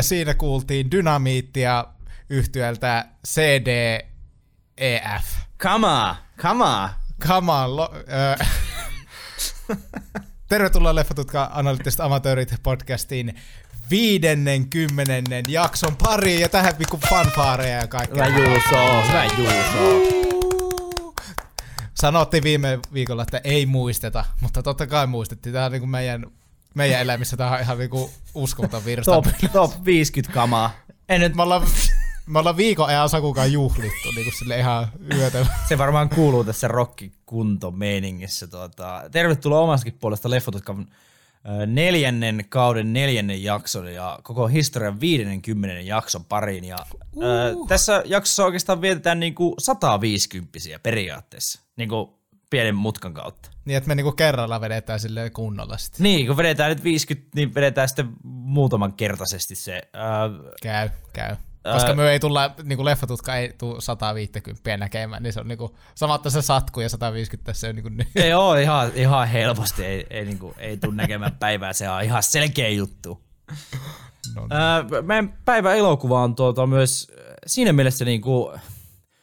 Ja siinä kuultiin dynamiittia yhtyöltä CDEF. On, lo, äh. Tervetuloa Leffatutka analyyttiset amatöörit podcastiin viidennen kymmenennen jakson pariin ja tähän pikku fanfaareja ja kaikkea. Hyvä Juuso, hyvä Juuso. Sanottiin viime viikolla, että ei muisteta, mutta totta kai muistettiin. Tämä on niin kuin meidän, meidän elämissä tämä on ihan niin kuin uskomaton virsta. Top, top 50 kamaa. En nyt, me ollaan, me ollaan viikon ajan Sakukaan juhlittu niin kuin sille ihan yötä. Se varmaan kuuluu tässä rockikunto-meiningissä. Tuota. Tervetuloa omastakin puolesta Leffotutkan neljännen kauden neljännen jakson ja koko historian 50 jakson pariin. Ja, uh. ää, tässä jaksossa oikeastaan vietetään niinku 150 periaatteessa, niinku pienen mutkan kautta. Niin, että me niinku kerralla vedetään sille kunnolla sitten. Niin, kun vedetään nyt 50, niin vedetään sitten muutaman kertaisesti se. Ää, käy, käy. Koska me ei tulla, niinku leffatutka ei tule 150 näkemään, niin se on niinku, samatta se satku ja 150 se on niinku... Ei oo ihan, ihan helposti, ei, ei, niinku, ei tule näkemään päivää, se on ihan selkeä juttu. No niin. Öö, meidän päivän elokuva on tuota myös siinä mielessä niinku,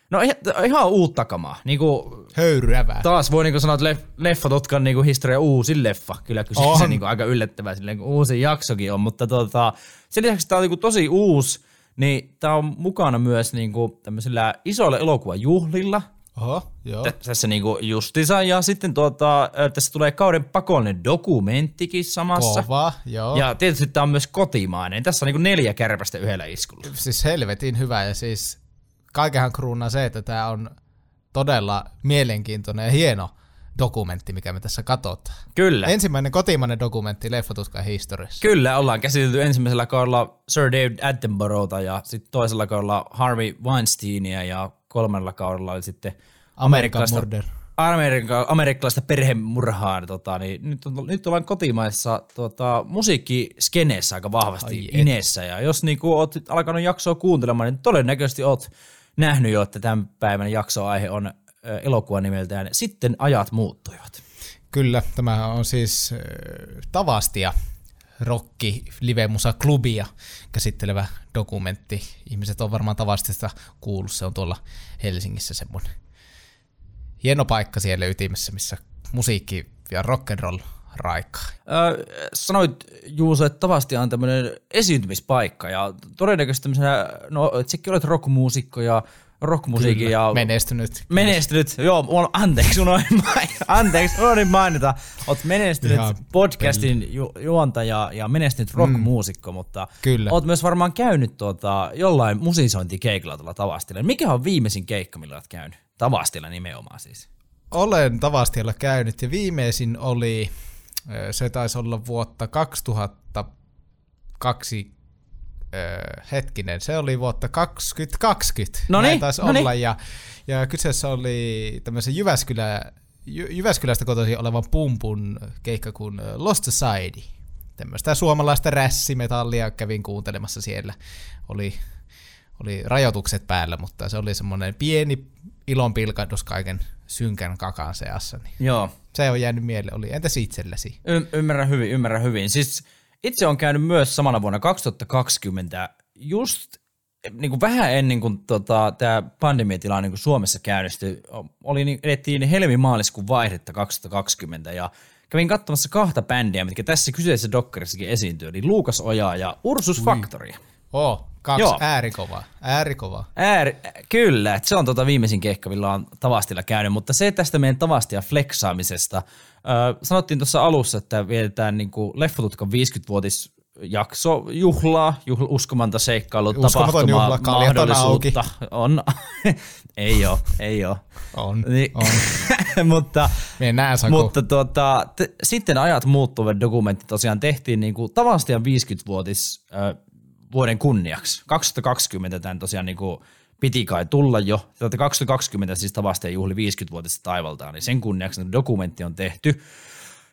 no ihan uutta kamaa. Niinku, Höyryävää. Taas voi niinku sanoa, että leff, leffatutkan niinku historia uusi leffa. Kyllä kyseessä se niinku aika yllättävää, silleen, uusi jaksokin on, mutta tota, sen lisäksi tämä on niinku tosi uusi, niin tämä on mukana myös niinku tämmöisillä isoilla elokuvajuhlilla. Oho, joo. Tässä niinku justisa ja sitten tuota, tässä tulee kauden pakollinen dokumenttikin samassa. Kova, joo. Ja tietysti tämä on myös kotimainen. Tässä on niinku neljä kärpästä yhdellä iskulla. Siis helvetin hyvä ja siis kaikenhan kruunaa se, että tämä on todella mielenkiintoinen ja hieno dokumentti, mikä me tässä katsotaan. Kyllä. Ensimmäinen kotimainen dokumentti Leffatuskan historiassa. Kyllä, ollaan käsitelty ensimmäisellä kaudella Sir David Attenboroughta ja sitten toisella kaudella Harvey Weinsteinia ja kolmannella kaudella oli sitten Amerikan Murder. Amerikka, amerikkalaista perhemurhaa. Tota, niin nyt, on, nyt ollaan kotimaisessa tota, musiikkiskeneessä aika vahvasti Ai inessä. Ja jos niin oot alkanut jaksoa kuuntelemaan, niin todennäköisesti oot nähnyt jo, että tämän päivän jaksoaihe on elokuva nimeltään Sitten ajat muuttuivat. Kyllä, tämä on siis Tavastia rokki live musa klubia käsittelevä dokumentti. Ihmiset on varmaan Tavastista kuullut, se on tuolla Helsingissä semmoinen hieno paikka siellä ytimessä, missä musiikki ja rock'n'roll raikaa. Öö, sanoit Juuso, että Tavastia on tämmöinen esiintymispaikka ja todennäköisesti tämmöisenä, no sekin olet rockmuusikko ja rockmusiikin ja... Menestynyt. Menestynyt, joo, anteeksi, unohdin mainita, anteeksi, unohdin mainita. Oot menestynyt Ihan podcastin ju- juontaja ja menestynyt mm. rockmuusikko, mm. mutta Kyllä. oot myös varmaan käynyt tuota, jollain musisointikeikalla tuolla Tavastilla. Mikä on viimeisin keikka, millä oot käynyt? Tavastilla nimenomaan siis. Olen Tavastilla käynyt ja viimeisin oli, se taisi olla vuotta 2002 öö, hetkinen, se oli vuotta 2020. No niin, taisi noniin. olla. Ja, ja kyseessä oli tämmöisen Jyväskylä, Jy- Jyväskylästä kotoisin olevan pumpun keikka kuin Lost Society. Tämmöistä suomalaista rässimetallia kävin kuuntelemassa siellä. Oli, oli rajoitukset päällä, mutta se oli semmoinen pieni ilonpilkahdus kaiken synkän kakan seassa. Niin Joo. Se on jäänyt mieleen. Oli. Entäs itsellesi? Y- ymmärrän hyvin, ymmärrän hyvin. Siis itse on käynyt myös samana vuonna 2020 just niin kuin vähän ennen kuin tota, tämä pandemiatila niin kuin Suomessa käynnistyi, oli, niin, edettiin helmi-maaliskuun vaihdetta 2020 ja kävin katsomassa kahta bändiä, mitkä tässä kyseisessä dokkarissakin esiintyy, eli Luukas Ojaa ja Ursus Factory. Oh, kaksi Joo. äärikovaa. äärikovaa. Ääri, kyllä, että se on tota viimeisin keikka, millä on Tavastilla käynyt, mutta se tästä meidän Tavastia fleksaamisesta – sanottiin tuossa alussa, että vietetään niin Leffotutkan 50-vuotis jakso, juhlaa, juhl, uskomanta seikkailu, tapahtumaa, juhla, mahdollisuutta. On. ei ole, ei ole. On, niin, on. mutta näe, mutta tuota, te, sitten ajat muuttuvat dokumentti tosiaan tehtiin niin kuin Tavastian 50-vuotis äh, vuoden kunniaksi. 2020 tämän tosiaan niin kuin, piti kai tulla jo. 2020 siis tavasta juhli 50-vuotista taivaltaan, niin sen kunniaksi dokumentti on tehty.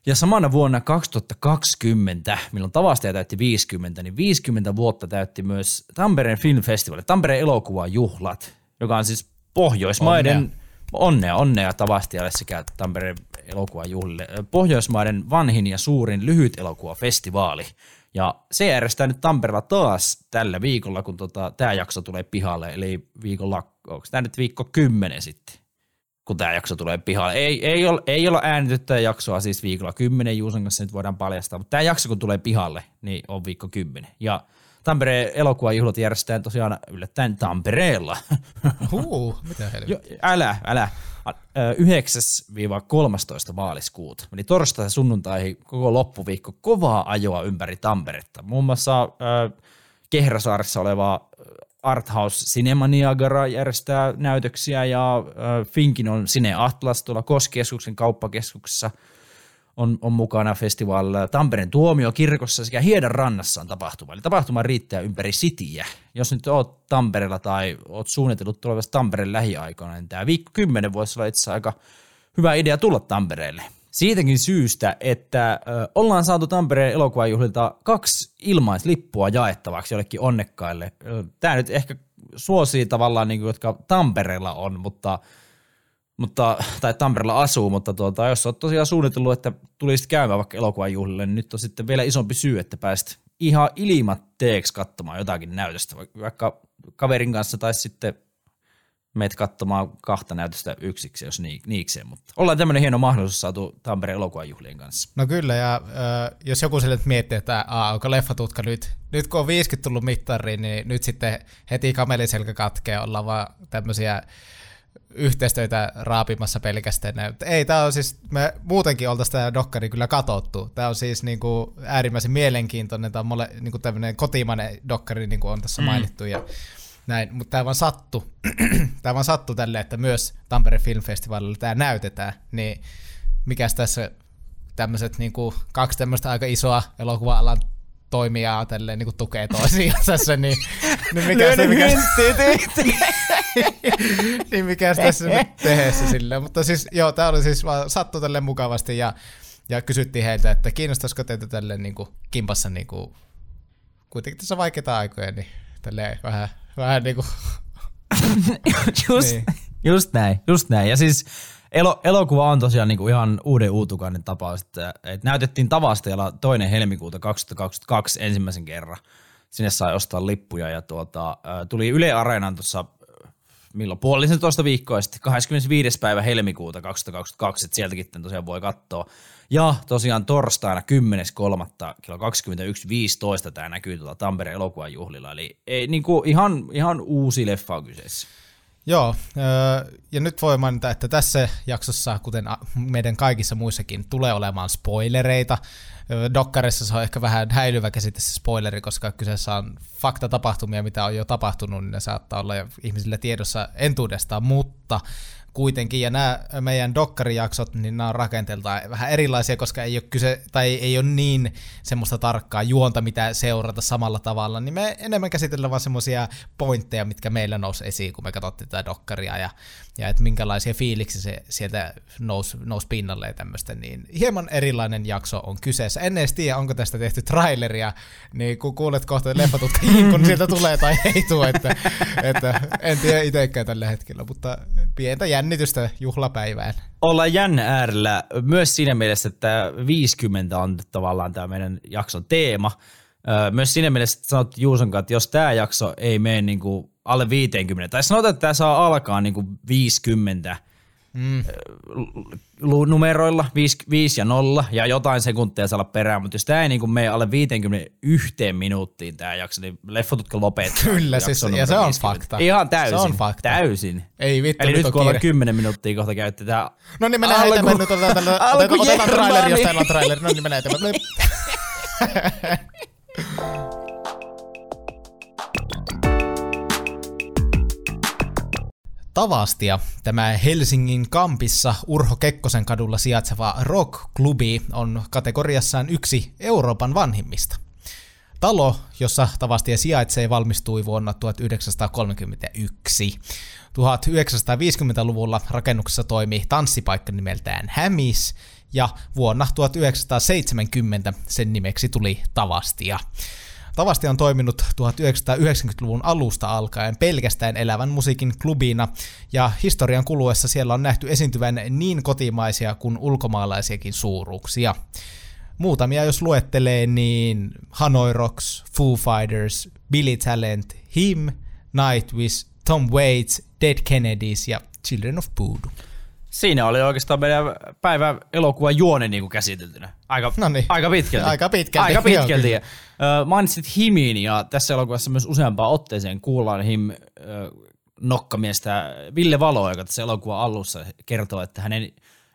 Ja samana vuonna 2020, milloin Tavastaja täytti 50, niin 50 vuotta täytti myös Tampereen Film Festival, Tampereen elokuvajuhlat, joka on siis Pohjoismaiden, Onnea, onnea Tavastialle sekä Tampereen elokuvajuhlille. Pohjoismaiden vanhin ja suurin lyhyt elokuvafestivaali. Ja se järjestää nyt Tampereella taas tällä viikolla, kun tota, tämä jakso tulee pihalle. Eli viikolla, onko tämä nyt viikko kymmenen sitten, kun tämä jakso tulee pihalle. Ei, ei, ole, ei olla äänitettyä jaksoa siis viikolla kymmenen, Juuson kanssa nyt voidaan paljastaa, mutta tämä jakso kun tulee pihalle, niin on viikko kymmenen. Ja Tampereen elokuvajuhlat järjestetään tosiaan yllättäen Tampereella. Huu, mitä helvettiä. älä, älä. 9-13 maaliskuuta. Eli torstai sunnuntaihin koko loppuviikko kovaa ajoa ympäri Tamperetta. Muun muassa äh, oleva Arthouse Cinema Niagara järjestää näytöksiä ja äh, Finkin on Cine Atlas tuolla Koskeskuksen kauppakeskuksessa – on, on mukana festivaalilla Tampereen tuomiokirkossa sekä Hiedan rannassa on tapahtuma. Eli tapahtuma riittää ympäri Cityä. Jos nyt oot Tampereella tai oot suunnitellut tulevasta Tampereen lähiaikoina, niin tämä viikko kymmenen voisi olla itse aika hyvä idea tulla Tampereelle. Siitäkin syystä, että ollaan saatu Tampereen elokuvajuhlilta kaksi ilmaislippua jaettavaksi jollekin onnekkaille. Tämä nyt ehkä suosii tavallaan, niin kuin, jotka Tampereella on, mutta – mutta, tai Tampereella asuu, mutta tuota, jos olet tosiaan suunnitellut, että tulisit käymään vaikka elokuvajuhlille, niin nyt on sitten vielä isompi syy, että pääsit ihan ilmatteeksi katsomaan jotakin näytöstä, vaikka kaverin kanssa tai sitten meet katsomaan kahta näytöstä yksiksi, jos niikseen, mutta ollaan tämmöinen hieno mahdollisuus saatu Tampereen elokuvajuhlien kanssa. No kyllä, ja äh, jos joku sille miettii, että aa, onko leffatutka nyt, nyt kun on 50 tullut mittariin, niin nyt sitten heti kameliselkä katkee, ollaan vaan tämmöisiä yhteistyötä raapimassa pelkästään. Ei, tämä on siis, me muutenkin oltaisiin tämä dokkari kyllä katottu. Tämä on siis niin kuin äärimmäisen mielenkiintoinen, tämä on mole, niin kuin tämmöinen kotimainen dokkari, niin kuin on tässä mm. mainittu. Ja näin, mutta tämä vaan sattu, tämä vaan sattu tälle, että myös Tampere Film Festivalilla tämä näytetään, niin mikäs tässä tämmöiset niin kuin, kaksi tämmöistä aika isoa elokuva-alan toimijaa tälleen niin kuin tukee toisiinsa, niin, niin mikä se, mikä, niin mikä tässä nyt tehdessä silleen. Mutta siis joo, tämä oli siis vaan sattu tälle mukavasti ja, ja kysyttiin heiltä, että kiinnostaisiko teitä tälleen niin kuin kimpassa niin kuin, kuitenkin tässä vaikeita aikoja, niin tälleen vähän, vähän niin kuin just, niin. just näin, just näin. Ja siis elo, elokuva on tosiaan niinku ihan uuden uutukainen tapaus, että, että näytettiin Tavastialla toinen helmikuuta 2022 ensimmäisen kerran. Sinne sai ostaa lippuja ja tuota, tuli Yle Areenan tuossa milloin puolisen toista viikkoa sitten, 25. päivä helmikuuta 2022, että sieltäkin tosiaan voi katsoa. Ja tosiaan torstaina 10.3. kello 21.15 tämä näkyy tuolla Tampereen elokuvajuhlilla, eli ei, niin kuin ihan, ihan uusi leffa on kyseessä. Joo, ja nyt voi mainita, että tässä jaksossa, kuten meidän kaikissa muissakin, tulee olemaan spoilereita. Dokkarissa se on ehkä vähän häilyvä käsite se spoileri, koska kyseessä on faktatapahtumia, mitä on jo tapahtunut, niin ne saattaa olla jo ihmisille tiedossa entuudestaan, mutta kuitenkin, ja nämä meidän dokkarijaksot, niin nämä on rakenteeltaan vähän erilaisia, koska ei ole kyse, tai ei ole niin semmoista tarkkaa juonta, mitä seurata samalla tavalla, niin me enemmän käsitellään vaan semmoisia pointteja, mitkä meillä nousi esiin, kun me katsottiin tätä dokkaria, ja, ja että minkälaisia fiiliksi se sieltä nousi, nousi pinnalle ja tämmöistä, niin hieman erilainen jakso on kyseessä. En edes tiedä, onko tästä tehty traileria, niin kun kuulet kohta leffatutkajia, kun sieltä tulee tai ei tule, että, että en tiedä itsekään tällä hetkellä, mutta pientä jännitystä jännitystä juhlapäivään. Ollaan jännä äärellä myös siinä mielessä, että 50 on tavallaan tämä meidän jakson teema. Myös siinä mielessä, että sanot Juuson että jos tämä jakso ei mene niin kuin alle 50, tai sanotaan, että tämä saa alkaa niin kuin 50 mm. numeroilla, 5, 5 ja 0, ja jotain sekuntia saa olla perään, mutta jos tämä ei niin mene alle 51 minuuttiin tämä jakso, niin leffotutka lopettaa. Kyllä, siis, ja se on 50. fakta. Ihan täysin. Se on fakta. Täysin. Ei vittu, Eli nyt, nyt kun ollaan 10 minuuttia kohta käytetään. No niin, mennään Alku... eteenpäin, nyt otetaan, tällä, otetaan, otetaan traileri, jos täällä on traileri. No niin, mennään eteenpäin. Tavastia, tämä Helsingin kampissa Urho Kekkosen kadulla sijaitseva rock-klubi on kategoriassaan yksi Euroopan vanhimmista. Talo, jossa Tavastia sijaitsee, valmistui vuonna 1931. 1950-luvulla rakennuksessa toimi tanssipaikka nimeltään Hämis, ja vuonna 1970 sen nimeksi tuli Tavastia. Tavasti on toiminut 1990-luvun alusta alkaen pelkästään elävän musiikin klubina, ja historian kuluessa siellä on nähty esiintyvän niin kotimaisia kuin ulkomaalaisiakin suuruuksia. Muutamia jos luettelee, niin Hanoi Rocks, Foo Fighters, Billy Talent, Him, Nightwish, Tom Waits, Dead Kennedys ja Children of Voodoo. Siinä oli oikeastaan meidän päivän elokuvan juoni niin kuin käsiteltynä. Aika, Noniin. aika pitkälti. Aika pitkälti, Aika joo, pitkälti. kyllä. Ö, mainitsit Himin ja tässä elokuvassa myös useampaan otteeseen kuullaan Him ö, nokkamiestä Ville Valo, joka tässä elokuvan alussa kertoo, että hänen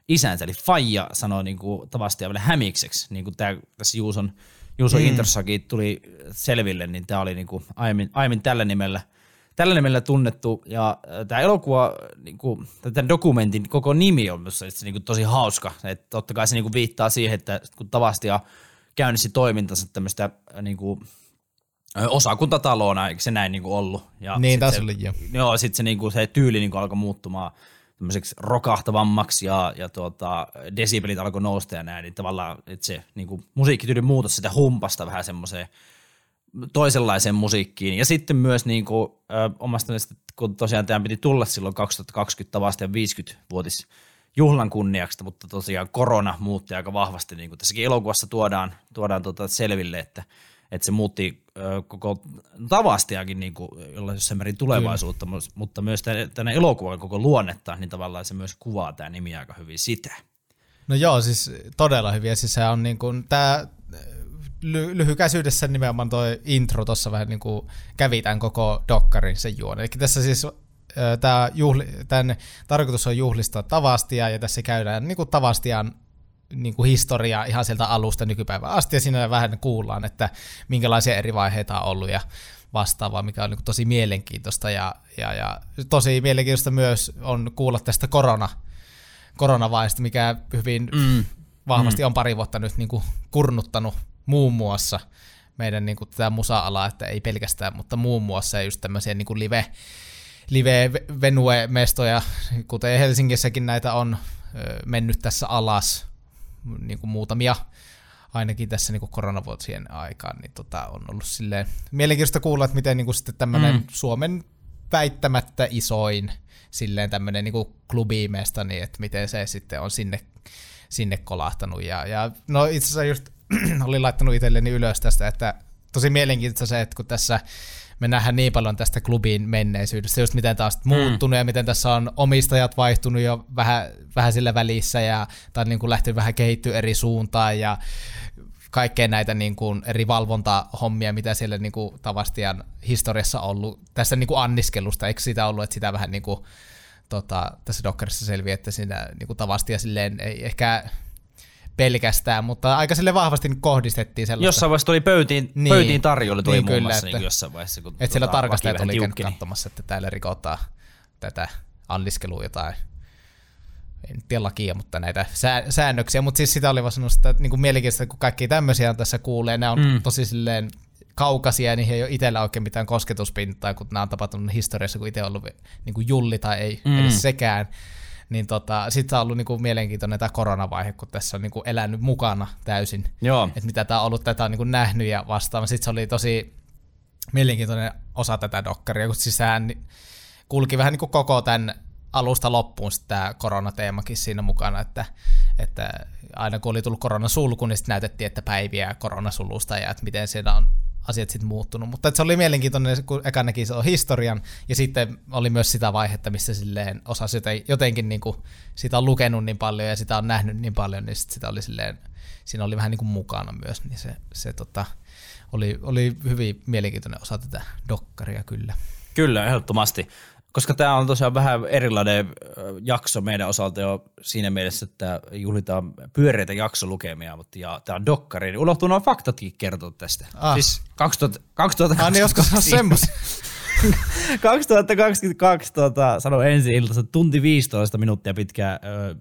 isänsä eli Faija sanoi niin kuin tavasti aivan hämikseksi, niin kuin tämä, tässä Juuson, Juuson mm. Interssakin tuli selville, niin tämä oli niin kuin aiemmin, aiemmin tällä nimellä – tällä nimellä tunnettu, ja tämä elokuva, niin kuin, tämän dokumentin koko nimi on myös niin kuin, tosi hauska, että totta kai se niin kuin, viittaa siihen, että kun Tavastia käynnisti toimintansa tämmöistä niin kuin, osakuntataloona, eikö se näin niin kuin, ollut? Ja Niin, taas se, oli, joo. Joo, sitten se, niin kuin, se tyyli niin kuin, alkoi muuttumaan tämmöiseksi rokahtavammaksi ja, ja tuota, desibelit alkoi nousta ja näin, niin tavallaan että se niin kuin, muutos sitä humpasta vähän semmoiseen toisenlaiseen musiikkiin. Ja sitten myös niin kuin, ö, omasta mielestä, kun tosiaan tämä piti tulla silloin 2020 tavasta ja 50-vuotis juhlan kunniaksi, mutta tosiaan korona muutti aika vahvasti, niin kuin tässäkin elokuvassa tuodaan, tuodaan tuota selville, että, että se muutti ö, koko tavastiakin niin kuin, jossain määrin tulevaisuutta, Kyllä. mutta myös tänne, elokuvan koko luonnetta, niin tavallaan se myös kuvaa tämä nimi aika hyvin sitä. No joo, siis todella hyviä. Siis se on niin kuin, tää ly- lyhykäisyydessä nimenomaan toi intro tuossa vähän niin kuin kävi tämän koko dokkarin sen juon. Eli tässä siis tämä juhli, tämän tarkoitus on juhlistaa Tavastia, ja tässä käydään niin kuin Tavastian niin kuin historiaa ihan sieltä alusta nykypäivään asti, ja siinä vähän kuullaan, että minkälaisia eri vaiheita on ollut ja vastaavaa, mikä on niin kuin tosi mielenkiintoista, ja, ja, ja tosi mielenkiintoista myös on kuulla tästä korona, koronavaiheesta, mikä hyvin mm. vahvasti mm. on pari vuotta nyt niin kuin kurnuttanut muun muassa meidän niin kuin, tätä musa-alaa, että ei pelkästään, mutta muun muassa just tämmöisiä niin kuin live, live venue-mestoja, kuten Helsingissäkin näitä on mennyt tässä alas, niin kuin muutamia ainakin tässä niin kuin koronavuosien aikaan, niin tota, on ollut silleen mielenkiintoista kuulla, että miten niin kuin sitten tämmöinen mm. Suomen väittämättä isoin silleen tämmöinen niin klubimesta, niin että miten se sitten on sinne, sinne kolahtanut. Ja, ja no itse asiassa just olin laittanut itselleni ylös tästä, että tosi mielenkiintoista se, että kun tässä me nähdään niin paljon tästä klubin menneisyydestä, just miten taas mm. muuttunut ja miten tässä on omistajat vaihtunut jo vähän, vähän sillä välissä ja tai niin kuin lähtenyt vähän kehittyä eri suuntaan ja kaikkea näitä niin kuin eri valvontahommia, mitä siellä niin kuin Tavastian historiassa on ollut, tässä niin kuin anniskelusta, eikö sitä ollut, että sitä vähän niin kuin, tota, tässä Dockerissa selviää, että siinä niin kuin Tavastia silleen ei ehkä pelkästään, mutta aika sille vahvasti kohdistettiin sellaista. Jossain vaiheessa tuli pöytiin, niin, pöytiin tarjolle tuli niin, muun muassa että, niin jossain vaiheessa. Kun että siellä tota, tarkastajat oli käynyt katsomassa, että täällä rikotaan tätä anniskelua jotain en tiedä lakia, mutta näitä säännöksiä, mutta siis sitä oli vaan sanonut, että niin kuin mielenkiintoista, kun kaikki tämmöisiä tässä kuulee, ne on mm. tosi silleen kaukaisia, niin ei ole itsellä oikein mitään kosketuspintaa, kun nämä on tapahtunut historiassa, kun itse on ollut niin kuin julli tai ei mm. edes sekään niin tota, sitten on ollut niinku mielenkiintoinen tämä koronavaihe, kun tässä on niinku elänyt mukana täysin. Joo. Että mitä tämä on ollut, tätä on niinku nähnyt ja vastaava. Sitten se oli tosi mielenkiintoinen osa tätä dokkaria, kun siis sehän kulki vähän niin kuin koko tämän alusta loppuun tämä koronateemakin siinä mukana, että, että aina kun oli tullut koronasulku, niin sitten näytettiin, että päiviä koronasulusta ja että miten siellä on asiat sitten muuttunut. Mutta se oli mielenkiintoinen, kun eka näki se historian, ja sitten oli myös sitä vaihetta, missä silleen osasi jotenkin niin kuin, sitä on lukenut niin paljon ja sitä on nähnyt niin paljon, niin sit sitä oli silleen, siinä oli vähän niin kuin mukana myös, niin se, se tota, oli, oli hyvin mielenkiintoinen osa tätä dokkaria kyllä. Kyllä, ehdottomasti koska tämä on tosiaan vähän erilainen jakso meidän osalta jo siinä mielessä, että juhlitaan pyöreitä jaksolukemia, mutta ja tämä on dokkari, niin unohtuu nuo faktatkin kertoa tästä. Ah. Siis 2000, 2022. Ah, niin joskus on semmos. 2022 tota, sano ensi iltassa tunti 15 minuuttia pitkä ö,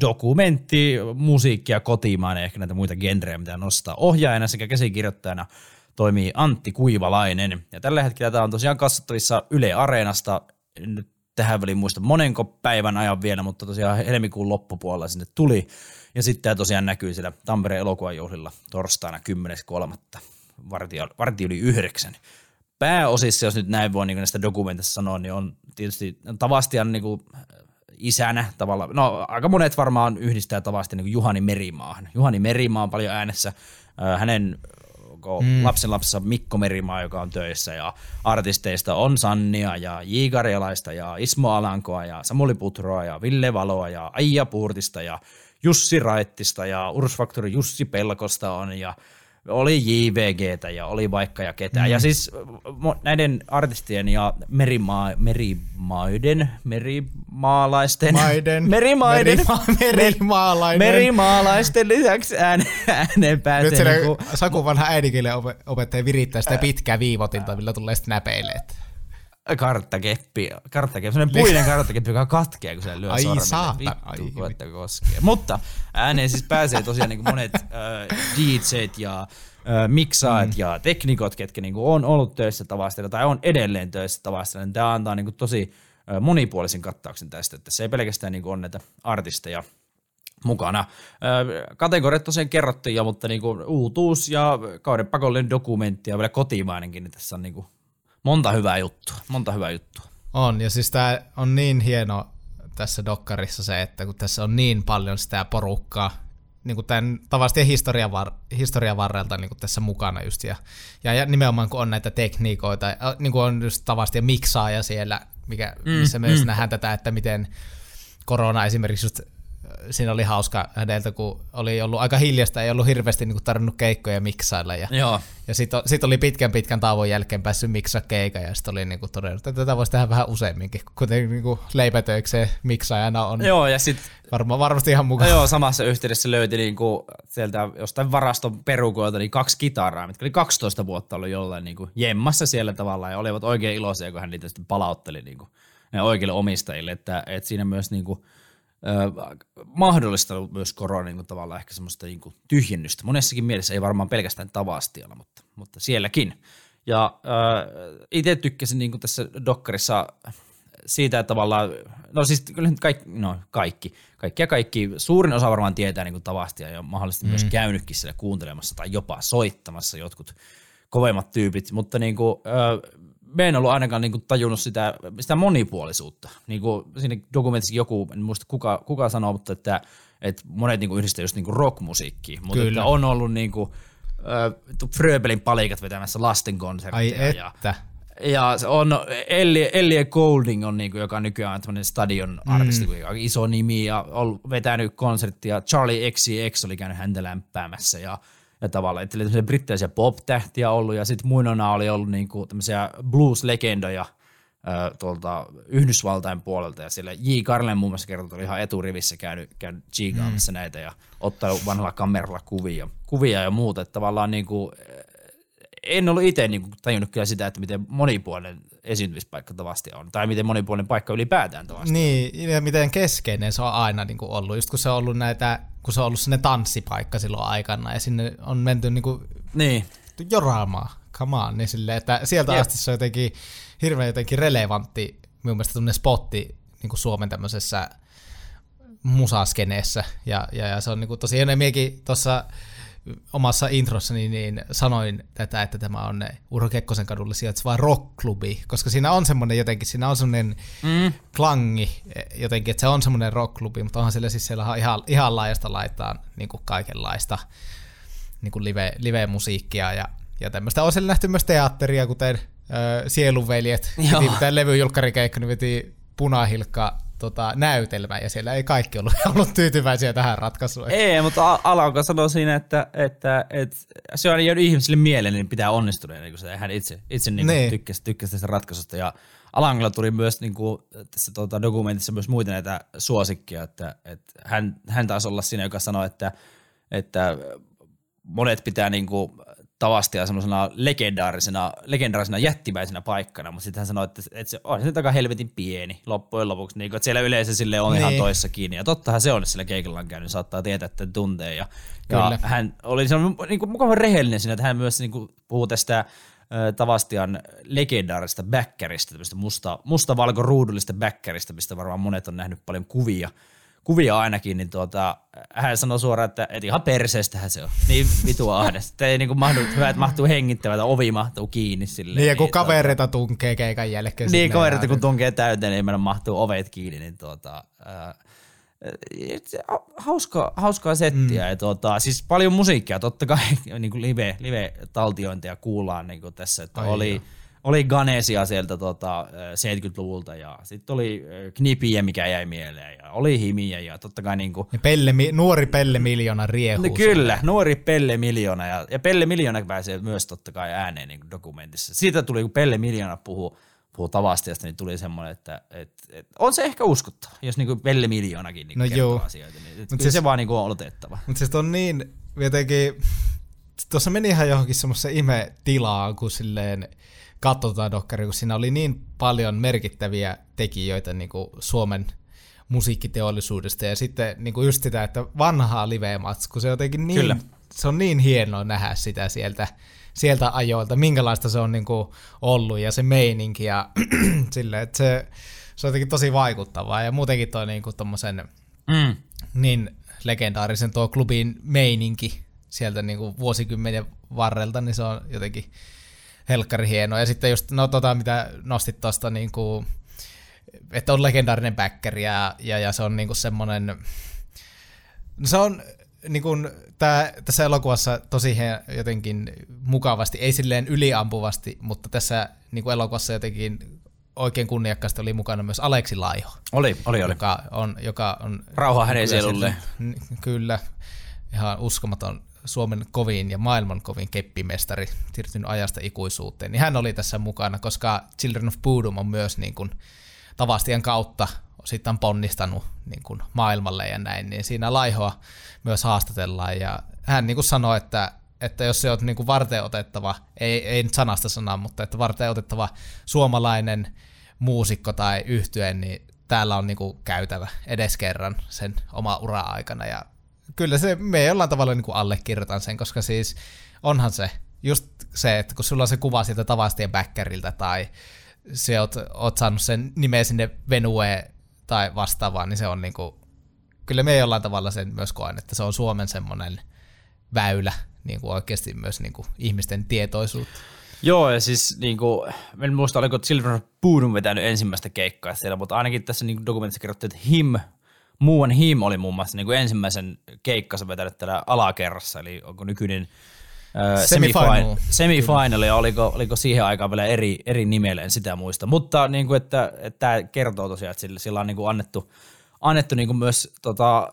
dokumentti, musiikkia kotimainen, ehkä näitä muita genrejä, mitä nostaa. Ohjaajana sekä käsikirjoittajana toimii Antti Kuivalainen. Ja tällä hetkellä tämä on tosiaan katsottavissa Yle Areenasta nyt tähän väliin muista monenko päivän ajan vielä, mutta tosiaan helmikuun loppupuolella sinne tuli. Ja sitten tämä tosiaan näkyy siellä Tampereen elokuvajuhlilla torstaina 10.3. vartio, vartio yli yhdeksän. Pääosissa, jos nyt näin voi niin näistä dokumentissa sanoa, niin on tietysti Tavastian niin kuin isänä tavallaan, no aika monet varmaan yhdistää Tavastian niin Juhani Merimaahan. Juhani Merimaa on paljon äänessä, hänen mm. lapsen lapsessa Mikko Merimaa, joka on töissä, ja artisteista on Sannia ja J. Karjalaista ja Ismo Alankoa ja Samuli Putroa ja Ville Valoa ja Aija Puurtista ja Jussi Raittista ja Ursfaktori Jussi Pelkosta on ja oli JVGtä ja oli vaikka ja ketään. Mm. Ja siis näiden artistien ja merimaa, merimaiden, merimaalaisten, Maiden, merimaiden, merima, merimaalainen. merimaalaisten lisäksi ääne, ääneen pääsee. Nyt se niinku, Saku vanha äidinkielen opettaja virittää sitä pitkää viivotinta, millä tulee sitten. Että karttakeppi, karttakeppi, sellainen puinen karttakeppi, joka katkeaa, kun se lyö Ai Vittu, ai koskee. Mutta ääneen siis pääsee tosiaan niin kuin monet äh, DJt ja äh, miksaajat mm. ja teknikot, ketkä niin kuin on ollut töissä tavastella tai on edelleen töissä tavastella. Niin tämä antaa niin kuin tosi äh, monipuolisen kattauksen tästä, että se ei pelkästään niin kuin on näitä artisteja mukana. Kategoriat tosiaan kerrottiin jo, mutta niin kuin uutuus ja kauden pakollinen dokumentti ja vielä kotimainenkin, niin tässä on niin kuin monta hyvää juttua. Monta hyvää juttua. On, ja siis tämä on niin hieno tässä dokkarissa se, että kun tässä on niin paljon sitä porukkaa, niin kuin tämän tavasti historian, var, historian varrelta niin kuin tässä mukana just, ja, ja, ja nimenomaan kun on näitä tekniikoita, niin kuin on just tavasti ja miksaaja siellä, mikä, missä mm, myös mm. nähdään tätä, että miten korona esimerkiksi just siinä oli hauska häneltä, kun oli ollut aika hiljasta, ei ollut hirveästi niin kuin, tarvinnut keikkoja miksailla. Ja, Joo. ja sitten sit oli pitkän pitkän tauon jälkeen päässyt miksaa keikan ja sitten oli niin kuin, todennut, että tätä voisi tehdä vähän useamminkin, kuten niin kuin, leipätöikseen miksaajana on. Joo, ja sitten Varma, varmasti ihan mukaan. Joo, samassa yhteydessä löyti niinku sieltä jostain varaston perukoilta niin kaksi kitaraa, mitkä oli 12 vuotta ollut jollain niinku jemmassa siellä tavallaan ja olivat oikein iloisia, kun hän niitä sitten palautteli niinku ne oikeille omistajille, että, että siinä myös niinku, mahdollistanut myös korona niin tavallaan ehkä semmoista niin kuin tyhjennystä. Monessakin mielessä ei varmaan pelkästään Tavastialla, mutta, mutta sielläkin. Ja äh, itse tykkäsin niin kuin tässä Dokkarissa siitä, että tavallaan, no siis kyllä kaikki, no kaikki, kaikki ja kaikki, suurin osa varmaan tietää niin kuin Tavastia ja mahdollisesti mm. myös käynytkin siellä kuuntelemassa tai jopa soittamassa jotkut kovemmat tyypit, mutta niin kuin, äh, me en ollut ainakaan niinku tajunnut sitä, sitä monipuolisuutta. Niinku siinä dokumentissa joku, en muista kuka, kuka sanoo, mutta että, että monet niinku yhdistää just niinku rockmusiikkiin, mutta että on ollut niinku, äh, Fröbelin palikat vetämässä lastenkonsertteja. Ai että. Ja, ja se on Ellie, Ellie Golding on niinku, joka nykyään on tämmöinen stadion artisti, mm. iso nimi ja on vetänyt konserttia. Charlie XCX oli käynyt häntä lämpäämässä ja ja tavallaan, että oli brittiläisiä pop-tähtiä ollut ja sitten muinona oli ollut niinku tämmöisiä blues-legendoja tuolta Yhdysvaltain puolelta ja siellä J. Carlen muun muassa kertoi, oli ihan eturivissä käynyt, käynyt G-gaamassa mm. näitä ja ottanut vanhalla kameralla kuvia, kuvia ja muuta, että tavallaan niinku, en ollut itse niinku tajunnut kyllä sitä, että miten monipuolinen esiintymispaikka tavasti on, tai miten monipuolinen paikka ylipäätään tavasti Niin, ja miten keskeinen se on aina niin kuin ollut, just kun se on ollut näitä, kun se on ollut sinne tanssipaikka silloin aikana, ja sinne on menty niin kuin niin. joraamaan, come on, niin silleen, että sieltä Jep. asti se on jotenkin hirveän jotenkin relevantti, minun mielestä tuonne spotti niin kuin Suomen tämmöisessä musaskeneessä, ja, ja, ja se on niin kuin tosi hieno, tuossa omassa introssani niin sanoin tätä, että tämä on Urho Kekkosen kadulle sijaitseva rockklubi, koska siinä on semmoinen jotenkin, siinä on semmoinen mm. klangi jotenkin, että se on semmoinen rockklubi, mutta onhan siellä siis siellä ihan, ihan laajasta laitaan niin kuin kaikenlaista niin kuin live, live-musiikkia ja, ja tämmöistä. On siellä nähty myös teatteria, kuten äh, Sielunveljet, tämä levyjulkkarikeikka, niin veti punahilkka tota, näytelmä, ja siellä ei kaikki ollut, ollut tyytyväisiä tähän ratkaisuun. Ei, mutta Alanko sanoi siinä, että, että, että se on jäänyt ihmisille mieleen, niin pitää onnistua, niin kuin se hän itse, itse niin niin. tykkäsi, tykkäsi tästä ratkaisusta, ja Alangolla tuli myös niin kuin, tässä tuota, dokumentissa myös muita näitä suosikkia, että, että hän, hän taisi olla siinä, joka sanoi, että, että monet pitää niin kuin, Tavastia semmoisena legendaarisena, legendaarisena jättimäisenä paikkana, mutta sitten hän sanoi, että, että se on se aika helvetin pieni loppujen lopuksi, niin kuin, että siellä yleensä sille on niin. ihan toissa kiinni. Ja tottahan se on, että sillä keikalla on käynyt, saattaa tietää, että tuntee. Ja, ja hän oli niin kuin, mukava rehellinen siinä, että hän myös niin kuin, puhuu tästä Tavastian legendaarista bäkkäristä, tämmöistä musta, musta-valko-ruudullista bäkkäristä, mistä varmaan monet on nähnyt paljon kuvia, kuvia ainakin, niin tuota, hän sanoi suoraan, että, että ihan perseestähän se on. Niin vitua ahdesta. Ei niin mahdu, hyvä, että mahtuu hengittävä, että ovi mahtuu kiinni. Silleen, niin, ja kun niin, kavereita tuota, tunkee keikan jälkeen. Niin, kavereita kun tunkee täyteen, niin meidän mahtuu ovet kiinni, niin tuota, ää, hauska, hauskaa settiä. Mm. Ja tuota, siis paljon musiikkia, totta kai niin kuin live, live-taltiointia kuullaan niin kuin tässä, että Ai oli, jo oli Ganesia sieltä tota, 70-luvulta ja sitten oli Knipiä, mikä jäi mieleen ja oli Himiä ja totta kai niinku... Ja pelle, nuori Pelle Miljoona riehu. No, kyllä, nuori Pelle Miljoona ja, ja Pelle Miljoona pääsee myös totta kai ääneen niin dokumentissa. Siitä tuli, kun Pelle Miljoona puhuu, puhuu Tavastiasta, niin tuli semmoinen, että et, et, on se ehkä uskottava, jos niinku Pelle Miljoonakin niinku no kertoo joo. asioita. Niin, Mut siis, se vaan niinku on otettava. Mutta siis on niin jotenkin, tuossa meni ihan johonkin semmoiseen ihme tilaan, kun silleen katsotaan dokkari, kun siinä oli niin paljon merkittäviä tekijöitä niin kuin Suomen musiikkiteollisuudesta ja sitten niin kuin just sitä, että vanhaa live kun se on jotenkin niin, Kyllä. se on niin hienoa nähdä sitä sieltä, sieltä ajoilta, minkälaista se on niin kuin ollut ja se meininki ja sille, että se, se on jotenkin tosi vaikuttavaa ja muutenkin toi niin kuin tommosen mm. niin legendaarisen tuo klubin meininki sieltä niin kuin vuosikymmenen varrelta, niin se on jotenkin helkkari hieno. Ja sitten just, no tota, mitä nostit tuosta, niin kuin, että on legendaarinen backeri ja, ja, ja se on niin kuin semmoinen, no se on niin kuin, tää, tässä elokuvassa tosi he, jotenkin mukavasti, ei silleen yliampuvasti, mutta tässä niin kuin elokuvassa jotenkin oikein kunniakkaasti oli mukana myös Aleksi Laiho. Oli, oli, oli. Joka on, joka on Rauha hänen sielulle. Kyllä, ihan uskomaton Suomen kovin ja maailman kovin keppimestari siirtynyt ajasta ikuisuuteen, niin hän oli tässä mukana, koska Children of Bodom on myös niin kuin Tavastian kautta sitten ponnistanut niin kuin maailmalle ja näin, niin siinä laihoa myös haastatellaan. Ja hän niin kuin sanoi, että, että jos se on niin kuin varten otettava, ei, ei nyt sanasta sanaa, mutta että varten otettava suomalainen muusikko tai yhtyeen, niin täällä on niin kuin käytävä edes kerran sen oma ura-aikana. Ja kyllä se, me jollain tavalla niin kuin allekirjoitan sen, koska siis onhan se just se, että kun sulla on se kuva sieltä Tavastien backeriltä tai se oot, oot saanut sen nimeä sinne Venue tai vastaavaan, niin se on niin kuin, kyllä me jollain tavalla sen myös koen, että se on Suomen semmoinen väylä niin kuin oikeasti myös niin kuin ihmisten tietoisuutta. Joo, ja siis niin kuin, en muista oliko Silver Boodum vetänyt ensimmäistä keikkaa siellä, mutta ainakin tässä niin dokumentissa kerrottiin, että Him Muuan Him oli muun muassa niin kuin ensimmäisen keikkansa vetänyt täällä alakerrassa, eli onko nykyinen semifinal, semifinal ja oliko, oliko siihen aikaan vielä eri, eri nimellä, en sitä muista. Mutta niin kuin, että, että tämä kertoo tosiaan, että sillä, sillä on niin kuin annettu, annettu niin kuin myös tota,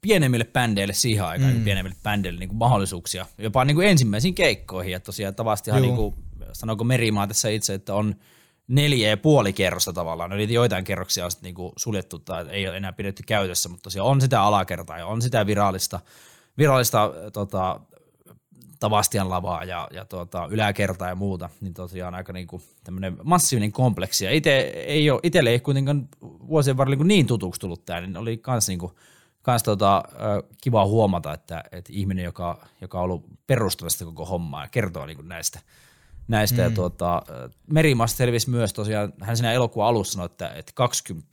pienemmille bändeille siihen aikaan, mm. pienemmille bändeille niin kuin mahdollisuuksia, jopa niin kuin ensimmäisiin keikkoihin. Ja tosiaan tavastihan, niin kuin, sanoiko Merimaa tässä itse, että on – neljä ja puoli kerrosta tavallaan. Eli joitain kerroksia on niinku suljettu tai ei ole enää pidetty käytössä, mutta tosiaan on sitä alakertaa ja on sitä virallista, virallista tota, Tavastian lavaa ja, ja tota, yläkertaa ja muuta, niin tosiaan aika niinku tämmöinen massiivinen kompleksi. Ja ite, ei ole, itselle ei kuitenkaan vuosien varrella niin, niin tutuksi tullut tämä, niin oli kans niinku, kans tota, kiva huomata, että, että ihminen, joka, joka on ollut perustamassa koko hommaa ja kertoo niinku näistä – näistä. Mm. Ja tuota, Merimasta selvisi myös tosiaan, hän siinä elokuun alussa sanoi, että, että 20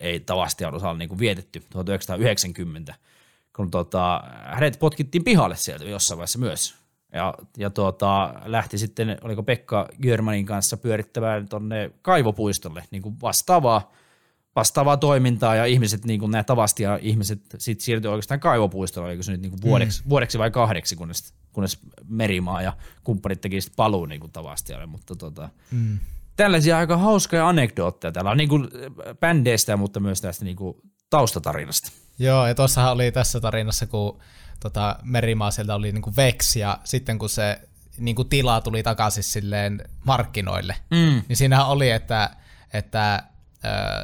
ei tavasti osalla niin kuin vietetty 1990, kun tuota, hänet potkittiin pihalle sieltä jossain vaiheessa myös. Ja, ja tuota, lähti sitten, oliko Pekka Görmanin kanssa pyörittämään tuonne kaivopuistolle niin kuin vastaavaa, vastaavaa toimintaa ja ihmiset, niin kuin nämä tavasti ja ihmiset sitten siirtyi oikeastaan kaivopuistolle, oliko se nyt niin kuin vuodeksi, mm. vuodeksi vai kahdeksi, kunnes kunnes Merimaa ja kumppanit teki sitten paluu niin kuin Tavastialle, mutta tota, mm. tällaisia aika hauskoja anekdootteja. Täällä on niin kuin bändeistä, mutta myös tästä niin kuin taustatarinasta. Joo, ja tuossahan oli tässä tarinassa, kun tota, Merimaa sieltä oli niin kuin Vex, ja sitten kun se niin kuin tila tuli takaisin silleen markkinoille, mm. niin siinä oli, että, että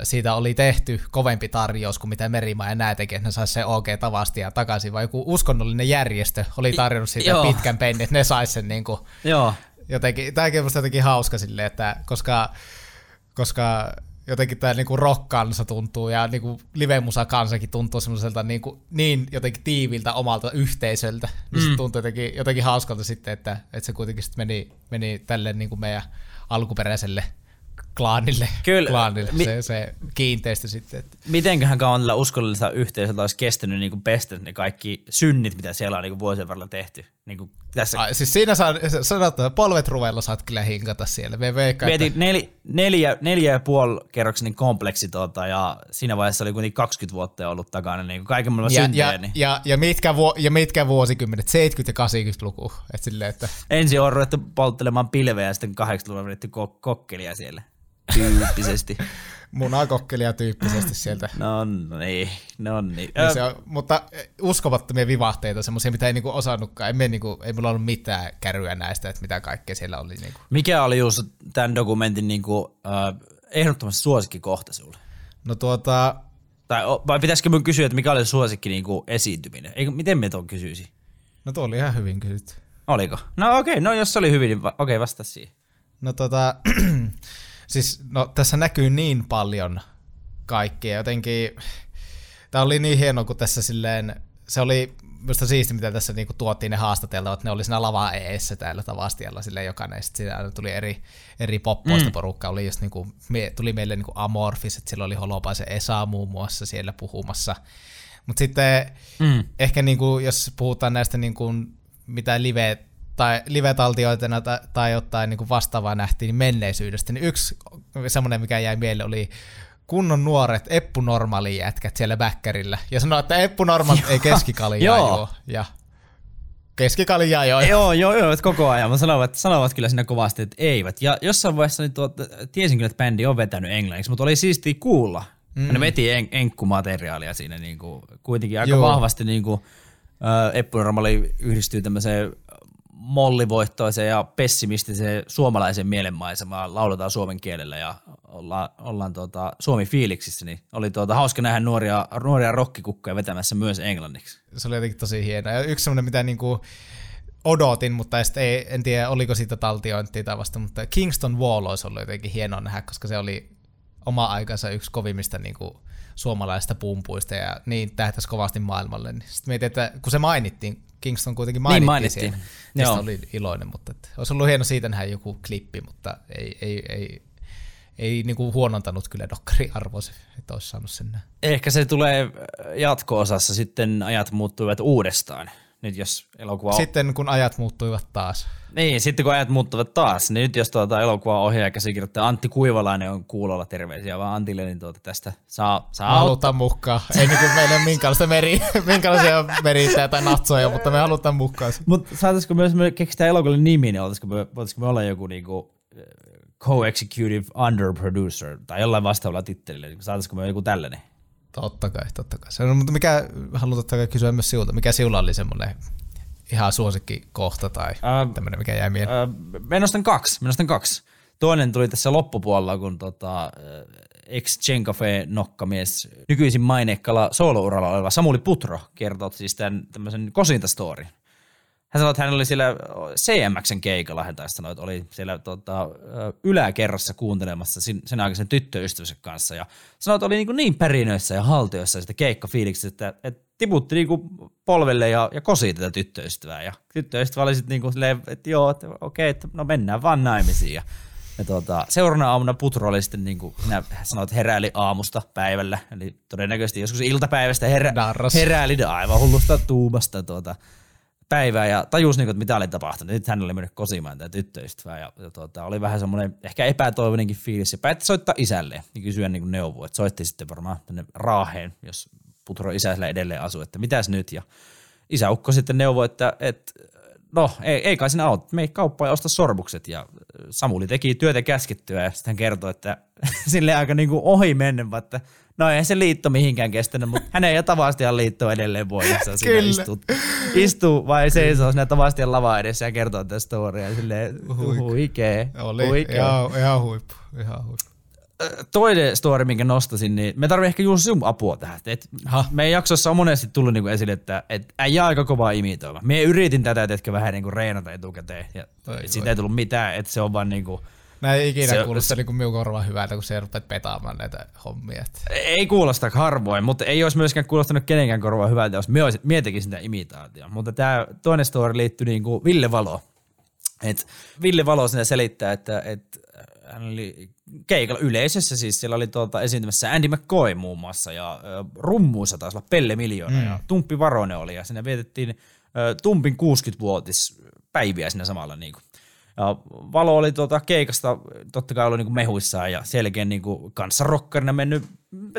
siitä oli tehty kovempi tarjous kuin mitä Merimaa ja nää teki, että ne saisi se OK tavasti ja takaisin, vai joku uskonnollinen järjestö oli tarjonnut siitä Joo. pitkän pennin, että ne saisi sen niin kuin, Joo. jotenkin, tämäkin on jotenkin hauska silleen, että koska, koska jotenkin tämä niinku rock-kansa tuntuu ja niinku live-musa kansakin tuntuu semmoiselta niinku, niin jotenkin tiiviltä omalta yhteisöltä, niin mm. se tuntuu jotenkin, jotenkin hauskalta sitten, että, että se kuitenkin sitten meni, meni tälle niinku meidän alkuperäiselle klaanille, Kyllä. klaanille Mi- se, se kiinteistö sitten. Että. Mitenköhän kauan tällä uskollisella yhteisöllä olisi kestänyt niin pestä ne kaikki synnit, mitä siellä on niin vuosien varrella tehty? Niin kuin tässä Ai, siis siinä saa, sanotaan, että polvet ruvella saat kyllä hinkata siellä. Me veikkaan, että- Mietin nel, neljä, neljä ja puoli kerroksinen kompleksi tuota, ja siinä vaiheessa oli kuitenkin 20 vuotta ollut takana niin kuin kaiken maailman ja, syntejä. ja, niin. ja, ja, mitkä vuo, ja mitkä vuosikymmenet, 70- ja 80-luku. Et silleen, että Ensin on ruvettu polttelemaan pilveä ja sitten 80-luvulla vedetty ko- kokkelia siellä. Tyyppisesti. munakokkelia tyyppisesti sieltä. no niin, no niin. Niin se on, mutta uskomattomia vivahteita, semmoisia, mitä ei niinku osannutkaan. Ei, me niinku, ei mulla ollut mitään käryä näistä, että mitä kaikkea siellä oli. Niinku. Mikä oli just tämän dokumentin niin kuin, äh, ehdottomasti suosikkikohta sulle? No tuota, Tai vai pitäisikö minun kysyä, että mikä oli suosikki niin kuin esiintyminen? Eikö, miten me tuon kysyisi? no tuo oli ihan hyvin kysytty. Oliko? No okei, okay, no jos se oli hyvin, niin va- okei, okay, vasta siihen. No tota, siis no, tässä näkyy niin paljon kaikkea. Jotenkin, tämä oli niin hieno, kun tässä silleen, se oli minusta siisti, mitä tässä niinku tuotiin ne haastateltavat, ne oli siinä lava eessä täällä tavastialla silleen jokainen, sitten siinä aina tuli eri, eri poppoista mm. porukkaa, oli just niinku, me, tuli meille niinku Amorphis, että siellä oli Holopaisen Esa muun muassa siellä puhumassa, mutta sitten mm. ehkä niinku, jos puhutaan näistä niinku, mitä live tai live-taltioitena tai, tai jotain niin kuin vastaavaa nähtiin menneisyydestä, niin yksi semmoinen, mikä jäi mieleen, oli kunnon nuoret Eppu Normaali jätkät siellä bäkkärillä. Ja sanoi, että Eppu Normaali ei keskikaljaa Joo. juo. Ja keskikaljaa joo. Joo, joo, joo, että koko ajan. Mä sanovat, sanovat kyllä siinä kovasti, että eivät. Ja jossain vaiheessa niin tuot, tiesin kyllä, että bändi on vetänyt englanniksi, mutta oli siistiä kuulla. Mm. Ne veti en, enkkumateriaalia siinä niin kuin, kuitenkin aika Joo. joo. vahvasti niin kuin, Eppu Normaali yhdistyy tämmöiseen mollivoittoiseen ja pessimistiseen suomalaisen mielenmaisemaan, lauletaan suomen kielellä ja ollaan, ollaan tuota, Suomi fiiliksissä, niin oli tuota, hauska nähdä nuoria, nuoria rokkikukkoja vetämässä myös englanniksi. Se oli jotenkin tosi hienoa. Ja yksi semmoinen, mitä niinku odotin, mutta ei, en tiedä oliko siitä taltiointia tai vasta, mutta Kingston Wall olisi ollut jotenkin hienoa nähdä, koska se oli oma aikansa yksi kovimmista niinku suomalaisista pumpuista ja niin tähtäisi kovasti maailmalle. Niin sitten mietin, että kun se mainittiin, Kingston kuitenkin mainittiin, Niin mainittiin. siellä, Joo. oli iloinen, mutta että olisi ollut hieno siitä nähdä joku klippi, mutta ei, ei, ei, ei niinku huonontanut kyllä dokkari arvoisi, että olisi saanut sen nähdä. Ehkä se tulee jatko-osassa sitten ajat muuttuivat uudestaan. Nyt jos elokuva on... Sitten kun ajat muuttuivat taas. Niin, sitten kun ajat muuttuvat taas, niin nyt jos tuota elokuva ohjaaja käsikirjoittaja Antti Kuivalainen on kuulolla terveisiä vaan Antille, niin tuota tästä saa, saa auttaa. mukaan. Ei niin kuin meillä ole minkälaista meri, minkälaisia merittää tai natsoja, mutta me halutaan mukaan. Mutta saataisiko myös me keksitään elokuvalle nimi, niin oltaisiko me, voitaisiko me olla joku niinku, eh, co-executive underproducer tai jollain vastaavalla tittelillä, niin saataisiko me joku tällainen? Totta kai, totta kai. Se on, mutta mikä, haluan totta kai kysyä myös sinulta, mikä sinulla oli semmoinen ihan suosikki kohta tai Ää, tämmöinen, mikä jäi mieleen? Öö, mä nostan kaksi, mä nostan kaksi. Toinen tuli tässä loppupuolella, kun tota, ex Cafe nokkamies, nykyisin maineikkala soolouralla oleva Samuli Putro kertoo siis tämän tämmöisen kosintastorin. Hän sanoi, että hän oli siellä CMXn keikalla, hän taisi sanoa, että oli siellä tota, yläkerrassa kuuntelemassa sin- sen aikaisen tyttöystävänsä kanssa. Ja sanoi, että oli niin, niin pärinöissä ja haltioissa sitä keikkafiiliksi, että, että tiputti niin polvelle ja, ja kosi tätä tyttöystävää. Ja tyttöystävä oli sitten niin silleen, että joo, että okei, että no mennään vaan naimisiin. Ja, ja tota, seuraavana aamuna Putro oli sitten, niin kuin hän sanoi, että heräili aamusta päivällä, eli todennäköisesti joskus iltapäivästä herä, Darras. heräili aivan hullusta tuumasta tuota, päivää ja tajusi, niin kuin, että mitä oli tapahtunut. Nyt hän oli mennyt kosimaan tätä tyttöystävää ja, ja tuota, oli vähän semmoinen ehkä epätoivoinenkin fiilis ja päätti soittaa isälle ja kysyä niin neuvoa. Että soitti sitten varmaan tänne Raaheen, jos Putro isä siellä edelleen asuu, että mitäs nyt ja isäukko sitten neuvoi, että, että no ei, ei kai sinä auta, mene kauppaan ja osta sorbukset ja Samuli teki työtä käskettyä ja sitten hän kertoi, että sille aika niin kuin ohi mennä, että no ei se liitto mihinkään kestänyt, mutta hänen ja Tavastian liitto edelleen. Siinä Kyllä. istuu, istuu vai seisoo siinä Tavastian lava edessä ja kertoo tätä storya ja silleen Huikea. huikee, oli huikee. ihan, ihan huippu. Ihan huippu. Toinen story, minkä nostasin, niin me tarvii ehkä juuri sun apua tähän. Et Ha. meidän jaksossa on monesti tullut niinku esille, että et äijä aika kovaa imitoiva. Me yritin tätä, etkä vähän niinku reenata etukäteen. Ja Oi, et siitä ei tullut mitään, että se on vaan niinku, Mä en ikinä Se- kuulosta niin kuin minun korvaan hyvältä, kun se rupeat petaamaan näitä hommia. Että. ei kuulosta harvoin, mutta ei olisi myöskään kuulostanut kenenkään korvaa hyvältä, jos me, sitä imitaatio. Mutta tämä toinen story liittyy niinku Ville Valo. Et Ville Valo sinne selittää, että et hän oli keikalla yleisössä, siis siellä oli tuota esiintymässä Andy McCoy muun muassa, ja rummuissa taisi olla Pelle Miljoona, mm. ja Tumppi Varonen oli, ja sinne vietettiin Tumpin 60-vuotispäiviä siinä samalla niin kuin. Ja Valo oli tuota keikasta totta kai ollut niin kuin mehuissaan ja selkeän niin kuin kanssarokkarina mennyt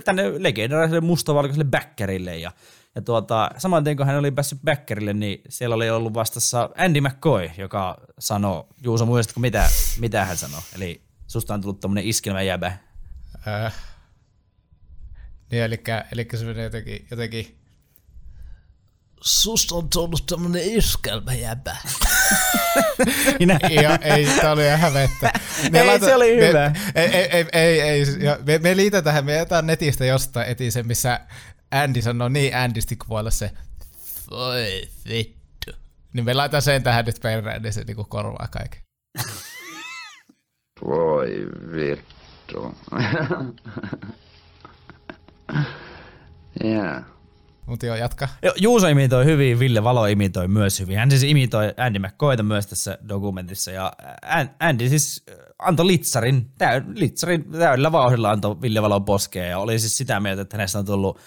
tänne legendariselle mustavalkoiselle backerille ja ja tuota, saman tien kun hän oli päässyt backerille, niin siellä oli ollut vastassa Andy McCoy, joka sanoi, Juuso muistatko mitä, mitä hän sanoi? Eli susta on tullut tämmöinen iskelmä jäbä. Äh. Niin, eli, eli se menee jotenkin, jotenkin susta on tullut tämmönen iskelmäjäbä. Minä. ja, ei, tää oli ihan hävettä. Me ei, laita, se oli me, hyvä. Ei, ei, ei, ei, ei me, me liitetään, me jätetään netistä jostain etiin sen, missä Andy sanoo niin Andysti kuvailla se voi vittu. Niin me laitetaan sen tähän nyt perään, niin se niinku korvaa kaiken. Voi vittu. yeah. Mutta joo, jatka. Juuso imitoi hyvin, Ville Valo imitoi myös hyvin. Hän siis imitoi Andy McCoyta myös tässä dokumentissa. Ja Andy siis antoi litsarin, täy, litsarin täydellä vauhdilla antoi Ville Valo poskeen. Ja oli siis sitä mieltä, että hänestä on tullut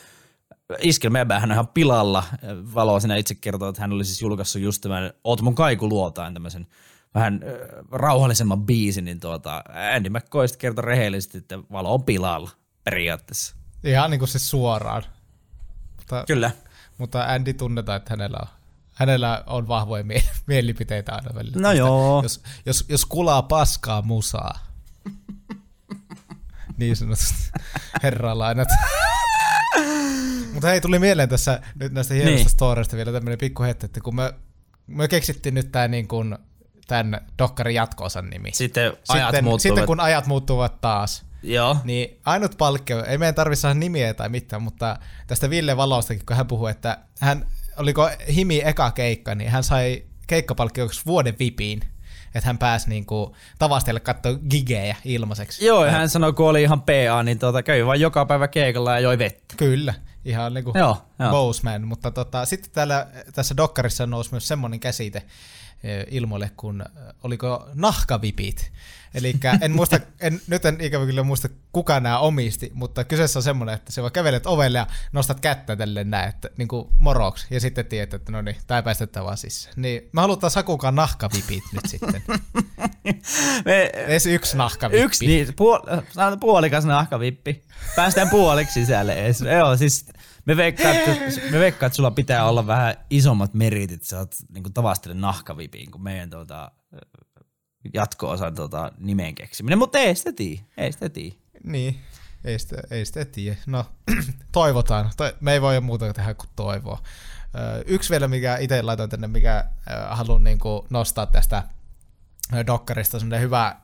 iskelmä hän on ihan pilalla. Valo siinä itse kertoo, että hän oli siis julkaissut just tämän Oot mun kaikuluotain tämmöisen vähän rauhallisemman biisin, niin tuota, Andy McCoy kertoi rehellisesti, että Valo on pilalla periaatteessa. Ihan niin kuin se suoraan. Mutta, Kyllä. Mutta Andy tunnetaan, että hänellä on, hänellä on vahvoja mie- mielipiteitä aina välillä. No joo. Jos, jos, jos kulaa paskaa musaa, niin sanotusti herralainat. Mutta hei, tuli mieleen tässä nyt näistä hienoista niin. storeista vielä tämmöinen pikku hetki, että kun me, me keksittiin nyt tämä niin kuin, tämän Dokkarin jatkoosan nimi. Sitten ajat sitten, muuttuvat. Sitten kun ajat muuttuvat taas, Joo. niin ainut palkkio, ei meidän tarvitse saada nimiä tai mitään, mutta tästä Ville Valostakin, kun hän puhui, että hän, oliko Himi eka keikka, niin hän sai keikkapalkkioksi vuoden vipiin että hän pääsi niinku tavastelle katsoa gigejä ilmaiseksi. Joo, ja hän sanoi, kun oli ihan PA, niin tuota, kävi vain joka päivä keikalla ja joi vettä. Kyllä, ihan niinku joo, joo. Boseman, mutta tota, sitten täällä, tässä dokkarissa nousi myös semmoinen käsite ilmoille, kun eh, oliko nahkavipit. Eli en muista, en, nyt en ikävä kyllä muista kuka nämä omisti, mutta kyseessä on semmoinen, että se vaan kävelet ovelle ja nostat kättä tälle näin, että niin kuin moroksi, ja sitten tiedät, että no niin, tai päästetään vaan sisään. Niin mä halutaan Sakukaan nahkavipit nyt sitten. me, Edes yksi nahkavippi. Yksi, niin, puol, puolikas nahkavippi. Päästään puoliksi sisälle edes. Joo, siis me veikkaan, että, me veikkaan, että sulla pitää olla vähän isommat meritit, sä oot niin tavastele nahkavipiin kuin meidän tuota, jatko-osan tota, nimen keksiminen, mutta ei sitä tiedä, ei sitä tiedä. Niin, ei sitä, ei sitä tiedä. No, toivotaan. Me ei voi muuta tehdä kuin toivoa. Yksi vielä, mikä itse laitoin tänne, mikä haluan niin kuin nostaa tästä Dokkarista, semmoinen hyvä,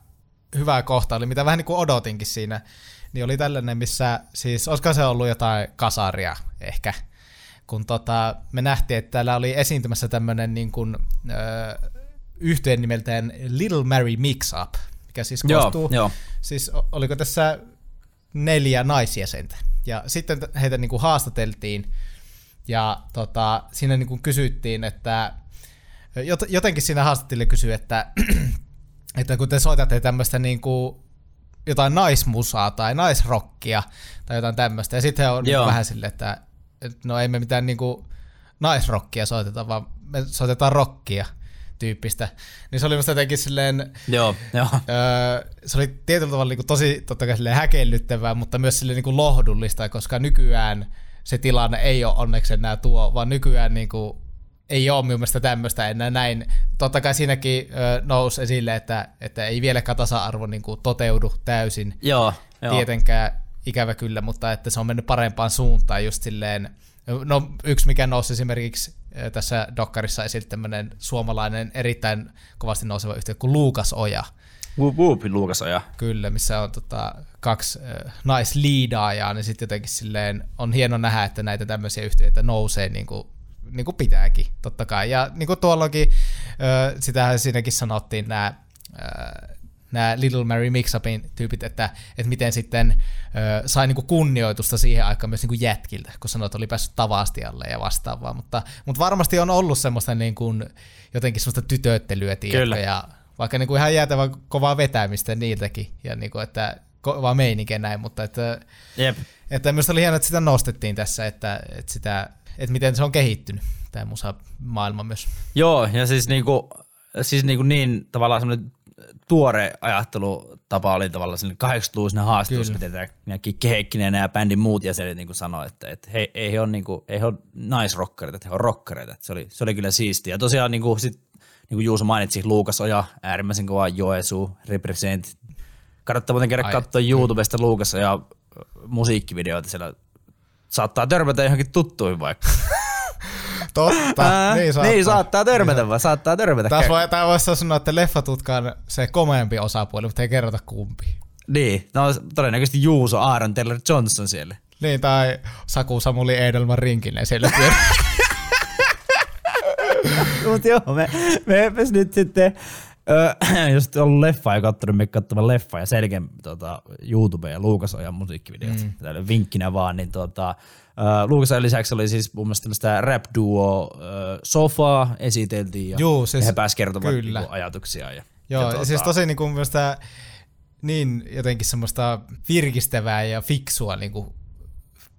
hyvä kohta oli, mitä vähän niin kuin odotinkin siinä, niin oli tällainen, missä siis, olisiko se ollut jotain kasaria ehkä, kun tota, me nähtiin, että täällä oli esiintymässä tämmöinen niin kuin, äh, yhteen nimeltään Little Mary Mix Up, mikä siis koostuu, joo, joo. siis oliko tässä neljä naisjäsentä. Ja sitten heitä niin kuin haastateltiin, ja tota, siinä niin kuin kysyttiin, että jotenkin siinä haastattelija kysyi, että, että kun te soitatte tämmöistä niin kuin jotain naismusaa tai naisrockia tai jotain tämmöistä, ja sitten on niin vähän silleen, että, no ei me mitään niin kuin naisrockia soiteta, vaan me soitetaan rockia tyyppistä. Niin se oli musta jotenkin silleen... Joo, joo. Öö, se oli tietyllä tavalla niin kuin tosi totta kai silleen häkellyttävää, mutta myös silleen niin kuin lohdullista, koska nykyään se tilanne ei ole onneksi enää tuo, vaan nykyään niin kuin ei ole minun mielestä tämmöistä enää näin. Totta kai siinäkin ö, nousi esille, että, että ei vieläkään tasa-arvo niin kuin toteudu täysin. Joo, joo. Tietenkään ikävä kyllä, mutta että se on mennyt parempaan suuntaan just silleen. No yksi mikä nousi esimerkiksi tässä Dokkarissa esille tämmöinen suomalainen erittäin kovasti nouseva yhtiö kuin Luukas Oja. Whoop whoop, Luukas Oja. Kyllä, missä on tota, kaksi äh, naisliidaajaa, niin sitten jotenkin silleen on hieno nähdä, että näitä tämmöisiä yhtiöitä nousee niin kuin, niin kuin pitääkin, totta kai. Ja niin kuin tuollakin, äh, sitähän siinäkin sanottiin nämä nämä Little Mary Mixupin tyypit, että, että miten sitten ö, sai niinku kunnioitusta siihen aikaan myös niinku jätkiltä, kun sanoit, että oli päässyt tavastialle ja vastaavaa, mutta, mutta varmasti on ollut semmoista niinku, jotenkin semmoista tytöttelyä, tiedätkö, ja Vaikka niinku ihan jäätävän kovaa vetämistä niiltäkin, ja niinku, että kovaa meininkiä näin, mutta että, Jep. että minusta oli hienoa, että sitä nostettiin tässä, että, että, sitä, että miten se on kehittynyt, tämä musa maailma myös. Joo, ja siis niinku, siis niinku niin tavallaan semmoinen tuore ajattelutapa oli tavallaan sinne 80-luvun haastattelussa, miten tämä Heikkinen ja nämä bändin muut jäsenet niin sanoi, että, että he, ei, he on, niin kuin, ei he ole naisrokkareita, että he on rokkareita. Se oli, se oli kyllä siistiä. Ja tosiaan niin kuin, sit, niin kuin Juuso mainitsi, Luukas Oja, äärimmäisen kova Joesu, Represent. Kannattaa muuten käydä katsoa YouTubesta Luukas ja musiikkivideoita siellä saattaa törmätä johonkin tuttuihin vaikka. Totta, Ää, niin saattaa. niin saattaa törmätä vaan, saattaa törmätä. Taas voi, tai voisi sanoa, että leffatutka on se komeampi osapuoli, mutta ei kerrota kumpi. Niin, no todennäköisesti Juuso Aaron Taylor Johnson siellä. Niin, tai Saku Samuli Edelman Rinkinen siellä pyörii. Mut joo, me, me me nyt sitten, jos et ollut leffa ja katsonut, me katsomaan leffa ja selkeän tota, YouTube ja Luukas Ojan musiikkivideot. Mm. Täällä vinkkinä vaan, niin tota, Uh, Luukas lisäksi oli siis mun mielestä tämmöistä rap duo uh, Sofaa esiteltiin ja, Juu, siis, he pääsivät kertomaan kyllä. niinku, ajatuksia. Ja, Joo, ja, tota, siis tosi niin kuin mielestä niin jotenkin semmoista virkistävää ja fiksua niin kuin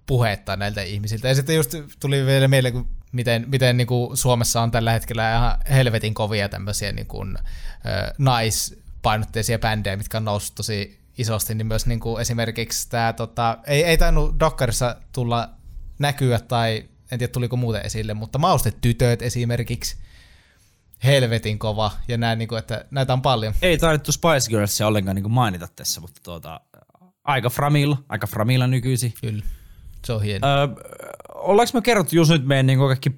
puhetta näiltä ihmisiltä. Ja sitten just tuli vielä meille, kun miten, miten niin kuin Suomessa on tällä hetkellä ihan helvetin kovia tämmöisiä niin kuin, äh, naispainotteisia bändejä, mitkä on noussut tosi isosti, niin myös niin kuin esimerkiksi tämä, tota, ei, ei tainnut Dokkarissa tulla näkyä tai en tiedä tuliko muuten esille, mutta maustetytöt esimerkiksi, helvetin kova ja näin, niin kuin, että näitä on paljon. Ei tarvittu Spice Girlsia ollenkaan niin mainita tässä, mutta tuota, aika framilla, aika framilla nykyisin. Kyllä, se on hieno. Öö, ollaanko me kerrottu just nyt meidän niin kaikki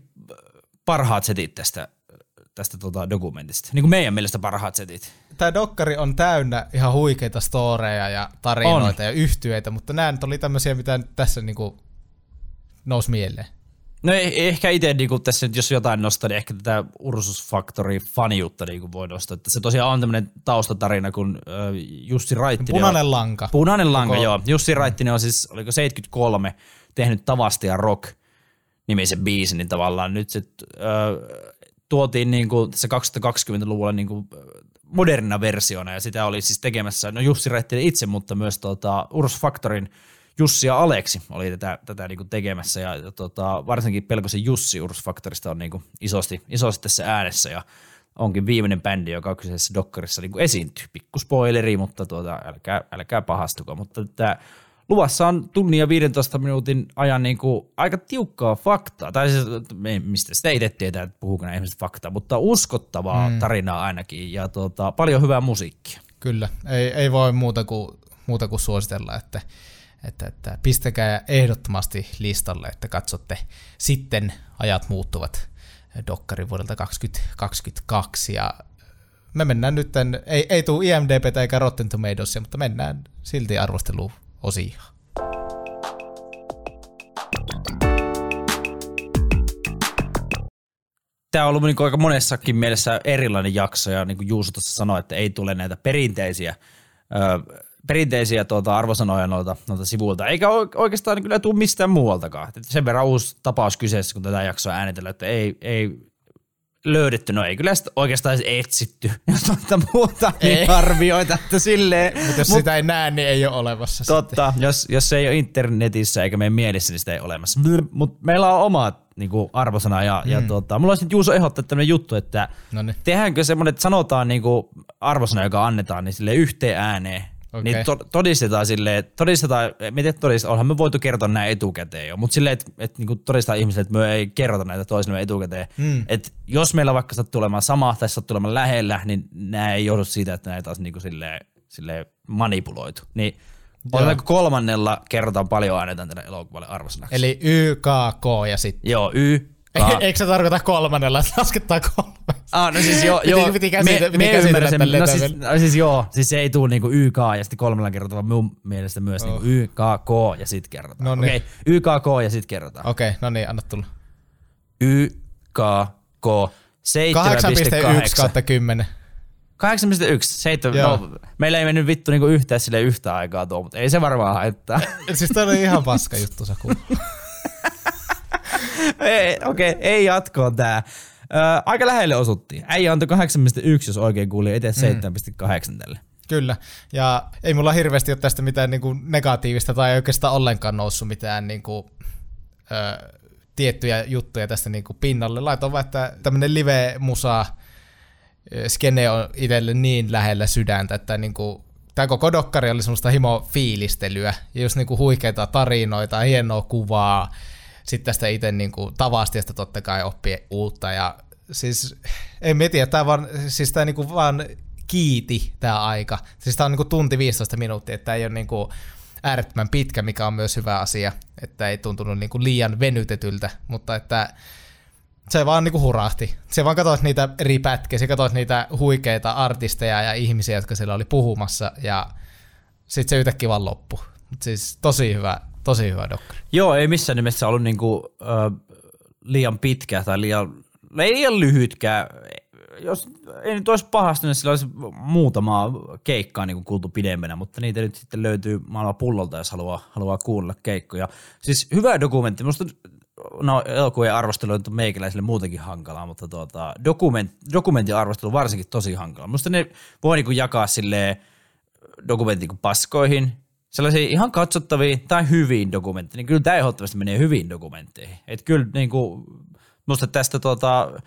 parhaat setit tästä, tästä tota dokumentista? Niin kuin meidän mielestä parhaat setit. Tämä dokkari on täynnä ihan huikeita storeja ja tarinoita on. ja yhtyeitä, mutta nämä nyt oli tämmöisiä, mitä tässä niinku nousi mieleen. No ei, ehkä itse niin tässä nyt, jos jotain nostaa, niin ehkä tätä Ursus Factory faniutta niin voi nostaa. Että se tosiaan on tämmöinen taustatarina, kun äh, Jussi Raittinen... Punainen on, lanka. Punainen lanka, Koko... joo. Jussi Raittinen on siis, oliko 73, tehnyt Tavastia Rock nimisen biisin, niin tavallaan nyt se äh, tuotiin niin kuin tässä 2020-luvulla niin kuin modernina versiona, ja sitä oli siis tekemässä, no Jussi Raittinen itse, mutta myös tota, Ursus Factorin Jussi ja Aleksi oli tätä, tätä niinku tekemässä ja, ja tota, varsinkin pelkosen Jussi Urs Factorista on niinku isosti, isosti tässä äänessä ja onkin viimeinen bändi, joka kyseisessä dokkarissa niinku esiintyy. Pikku spoileri, mutta tuota, älkää, älkää pahastuko. Mutta tämä luvassa on tunnin ja 15 minuutin ajan niinku aika tiukkaa faktaa. Tai siis, mistä sitä itse tietää, että puhuuko nämä ihmiset faktaa, mutta uskottavaa mm. tarinaa ainakin ja tuota, paljon hyvää musiikkia. Kyllä, ei, ei voi muuta kuin, muuta kuin suositella, että että, että pistäkää ehdottomasti listalle, että katsotte sitten ajat muuttuvat Dokkari vuodelta 2022 ja me mennään nyt, ei, ei tule IMDB eikä Rotten Tomatoes, mutta mennään silti arvosteluosioon. Tämä on ollut niin aika monessakin mielessä erilainen jakso, ja niin kuin Juuso tuossa sanoi, että ei tule näitä perinteisiä perinteisiä tuota, arvosanoja noilta, noilta sivuilta, eikä oikeastaan kyllä tule mistään muualtakaan. Sen verran uusi tapaus kyseessä, kun tätä jaksoa äänitellä, että ei, ei löydetty, no ei kyllä sitä oikeastaan edes etsitty, jos noita muuta niin arvioita, että silleen. Mutta jos Mut, sitä ei näe, niin ei ole olemassa Totta, sitten. jos, jos se ei ole internetissä eikä meidän mielessä, niin sitä ei ole olemassa. Mutta meillä on omat niin kuin arvosana ja, mm. ja tota, mulla olisi nyt Juuso ehdottaa tämmöinen juttu, että Noniin. tehdäänkö semmoinen, että sanotaan niin kuin arvosana, joka annetaan, niin sille yhteen ääneen, Okay. Niin to, todistetaan silleen, todistetaan, miten todistetaan, onhan me voitu kertoa nämä etukäteen jo, mutta silleen, että et, niinku todistetaan ihmisille, että me ei kerrota näitä toisille etukäteen. Mm. Et jos meillä vaikka sattuu olemaan sama tai sattuu olemaan lähellä, niin nämä ei johdu siitä, että näitä olisi niinku silleen, silleen manipuloitu. Niin Oletko kolmannella kerrotaan paljon annetaan tänne elokuvalle arvosanaksi? Eli YKK ja sitten... Joo, Y, Ka- Eikö se tarkoita kolmannella, että laskettaa kolme? Ah, no siis joo, joo. Piti, käsitä, me, me ymmärrän sen. No siis, no siis joo, siis se ei tule niinku YK ja sitten kolmella kerrotaan, vaan mun mielestä myös oh. niinku YKK ja sitten kerrotaan. No niin. Okei, okay, YKK ja sitten kerrotaan. Okei, okay, no niin, anna tulla. YKK 7,8. 8,1 kautta 10. 8,1, 7, no, meillä ei mennyt vittu niinku yhtään sille yhtä aikaa tuo, mutta ei se varmaan haittaa. siis toi oli ihan paska juttu, Saku. ei, okei, okay, ei jatkoon tää. Ää, aika lähelle osuttiin. Äijä antoi 8,1, jos oikein kuuli, eteen 7,8 tälle. Kyllä, ja ei mulla hirveästi ole tästä mitään niin kuin negatiivista tai ei oikeastaan ollenkaan noussut mitään niin kuin, ö, tiettyjä juttuja tästä niin kuin pinnalle. Laitoin vaan, että tämmöinen live-musa ö, skene on itselle niin lähellä sydäntä, että niin kuin, tämä koko dokkari oli semmoista himo-fiilistelyä, ja just niin kuin huikeita tarinoita, hienoa kuvaa, sitten tästä itse niin kuin, tavasta, totta kai oppii uutta, ja siis en mä tiedä, tämä vaan, siis tämä niin kuin vaan kiiti tämä aika. Siis tämä on niinku tunti 15 minuuttia, että ei ole niinku äärettömän pitkä, mikä on myös hyvä asia, että ei tuntunut niinku liian venytetyltä, mutta että se vaan niinku hurahti. Se vaan katsoit niitä eri pätkiä, se katsoit niitä huikeita artisteja ja ihmisiä, jotka siellä oli puhumassa, ja sitten se yhtäkkiä vaan loppu. Mut siis tosi hyvä, tosi hyvä dokkari. Joo, ei missään nimessä ollut niinku, ö, liian pitkä tai liian, ei liian lyhytkään jos ei nyt olisi pahasti, niin sillä olisi muutama keikkaa niin kuultu pidemmänä, mutta niitä nyt sitten löytyy maailman pullolta, jos haluaa, haluaa kuulla keikkoja. Siis hyvä dokumentti, minusta no elokuvien arvostelu on meikäläisille muutenkin hankalaa, mutta tuota, dokument, dokumentin arvostelu varsinkin tosi hankalaa. Minusta ne voi niin jakaa silleen dokumentin paskoihin, sellaisia ihan katsottaviin tai hyviin dokumentteihin, niin kyllä tämä ehdottomasti menee hyviin dokumentteihin. Että kyllä niin kuin, musta tästä tuota,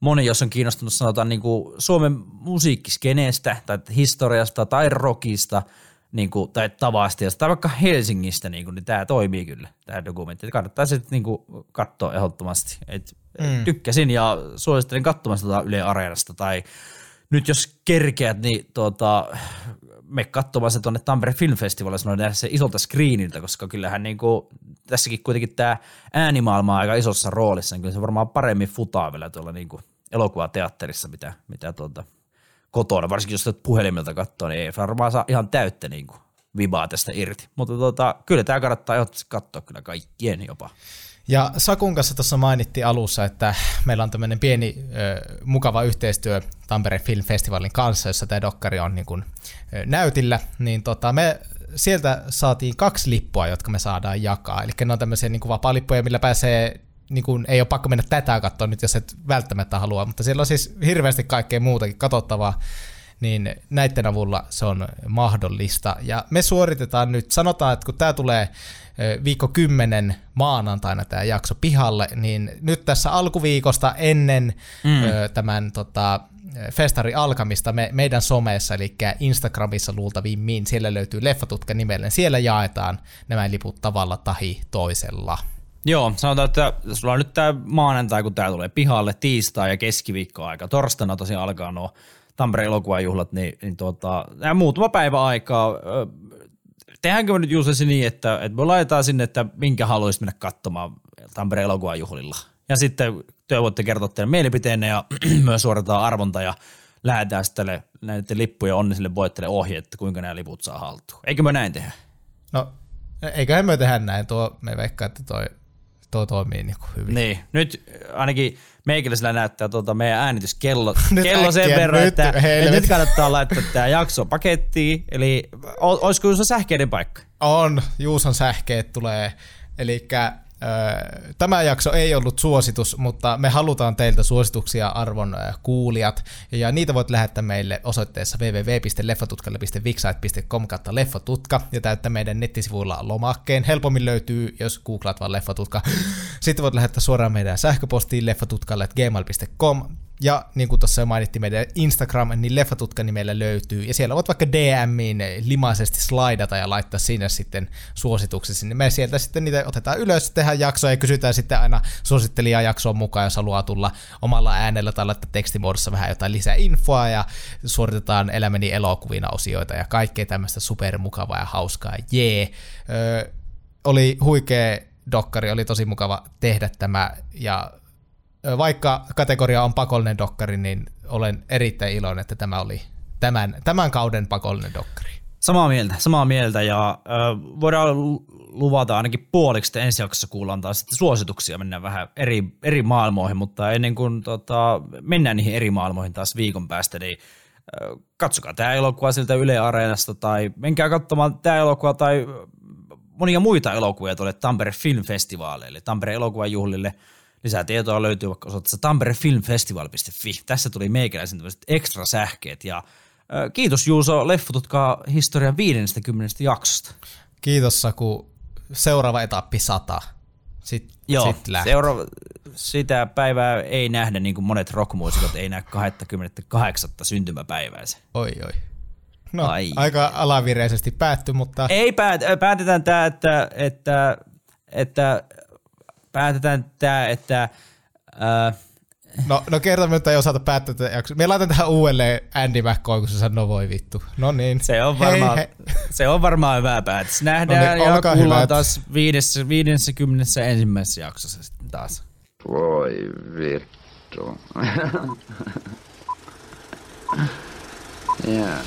moni, jos on kiinnostunut sanotaan niin kuin Suomen musiikkiskeneestä tai historiasta tai rockista niin kuin, tai tavasta tai vaikka Helsingistä, niin, kuin, niin tämä toimii kyllä, tämä dokumentti. Kannattaa sitten niin kuin, katsoa ehdottomasti. Et mm. Tykkäsin ja suosittelen katsomasta tuota Yle Areenasta tai nyt jos kerkeät, niin tuota, me katsomaan se tuonne Tampere Film Festivalissa nähdä se isolta screeniltä, koska kyllähän niin kuin, tässäkin kuitenkin tämä äänimaailma on aika isossa roolissa, niin kyllä se varmaan paremmin futaa vielä tuolla niin kuin elokuvateatterissa, mitä, mitä tuota, kotona, varsinkin jos puhelimilta katsoo, niin ei varmaan saa ihan täyttä niin kuin, vibaa tästä irti. Mutta tuota, kyllä tämä kannattaa katsoa kyllä kaikkien jopa. Ja Sakun kanssa tuossa mainittiin alussa, että meillä on tämmöinen pieni ö, mukava yhteistyö Tampereen Film Festivalin kanssa, jossa tämä dokkari on niin kuin, ö, näytillä, niin tota, me sieltä saatiin kaksi lippua, jotka me saadaan jakaa. Eli ne on tämmöisiä niin vapaa-lippuja, millä pääsee niin kuin, ei ole pakko mennä tätä katsoa nyt, jos et välttämättä halua, mutta siellä on siis hirveästi kaikkea muutakin katsottavaa, niin näiden avulla se on mahdollista. Ja me suoritetaan nyt, sanotaan, että kun tämä tulee viikko kymmenen maanantaina tämä jakso pihalle, niin nyt tässä alkuviikosta ennen mm. tämän tota, festari alkamista me, meidän someessa, eli Instagramissa luultavimmin, siellä löytyy Leffatutka nimellä, siellä jaetaan nämä liput tavalla tahi toisella. Joo, sanotaan, että sulla on nyt tämä maanantai, kun tämä tulee pihalle, tiistai ja keskiviikko aika. Torstaina tosiaan alkaa nuo Tampereen elokuvajuhlat, niin, niin tuota, muutama päivä aikaa. Tehdäänkö me nyt Juusesi niin, että, että me laitetaan sinne, että minkä haluaisit mennä katsomaan Tampereen elokuvajuhlilla. Ja sitten te voitte kertoa teidän mielipiteenne ja myös suoritetaan arvonta ja lähdetään sitten näiden lippujen onnisille voitteille ohje, että kuinka nämä liput saa haltuun. Eikö me näin tehdä? No, eiköhän me tehdä näin. Tuo, me veikkaa, että toi tuo toimii niin kuin hyvin. Niin, nyt ainakin meikäläisellä näyttää tuota meidän äänityskello kello sen verran, nyt, että, että, nyt kannattaa laittaa tämä jakso pakettiin. Eli olisiko Juuson sähkeiden paikka? On, Juuson sähkeet tulee. Eli Tämä jakso ei ollut suositus, mutta me halutaan teiltä suosituksia arvon kuulijat, ja niitä voit lähettää meille osoitteessa www.leffatutkalle.vixite.com kautta leffatutka, ja täyttää meidän nettisivuilla lomakkeen. Helpommin löytyy, jos googlaat vaan leffatutka. Sitten voit lähettää suoraan meidän sähköpostiin leffatutkalle.gmail.com, ja niin kuin tuossa jo mainittiin meidän Instagram, niin Leffatutka nimellä löytyy. Ja siellä voit vaikka DMiin limaisesti slaidata ja laittaa sinne sitten suosituksesi. Niin me sieltä sitten niitä otetaan ylös, tehdään jaksoa ja kysytään sitten aina suosittelijaa jaksoon mukaan, jos haluaa tulla omalla äänellä tai laittaa tekstimuodossa vähän jotain lisää infoa ja suoritetaan elämäni elokuvina osioita ja kaikkea tämmöistä supermukavaa ja hauskaa. Jee! Öö, oli huikea dokkari, oli tosi mukava tehdä tämä ja vaikka kategoria on pakollinen dokkari, niin olen erittäin iloinen, että tämä oli tämän, tämän kauden pakollinen dokkari. Samaa mieltä, samaa mieltä. Ja äh, voidaan luvata ainakin puoliksi, että ensi jaksossa kuullaan taas sitten suosituksia, mennään vähän eri, eri maailmoihin, mutta ennen kuin tota, mennään niihin eri maailmoihin taas viikon päästä, niin äh, katsokaa tämä elokuva siltä Yle Areenasta tai menkää katsomaan tämä elokuva tai monia muita elokuvia tuolle Tampere Film Festivaaleille, Tampere elokuvajuhlille – Lisää tietoa löytyy vaikka osoitteessa tamperefilmfestival.fi. Tässä tuli meikäläisen tämmöiset ekstra sähkeet ja ö, kiitos Juuso Leffututkaa historian 50 jaksosta. Kiitos Saku. Seuraava etappi 100. Sitten Joo, sit seuraava, sitä päivää ei nähdä, niin kuin monet rockmuusikot ei näe 28. syntymäpäiväänsä. Oi oi. No, Ai. aika alavireisesti päätty, mutta Ei päät, päätetään tämä, että, että, että päätetään tämä, että ää, no, no kerta nyt ei osata päättää tätä jaksoa. Me laitan tähän uudelleen Andy McCoy, kun se sanoo voi vittu. No niin. se on varmaan, hei. se on varmaan hyvä päätös. Nähdään No niin, ja kuullaan hyvät. taas viidessä, viidessä ensimmäisessä jaksossa sitten taas. Voi vittu. yeah.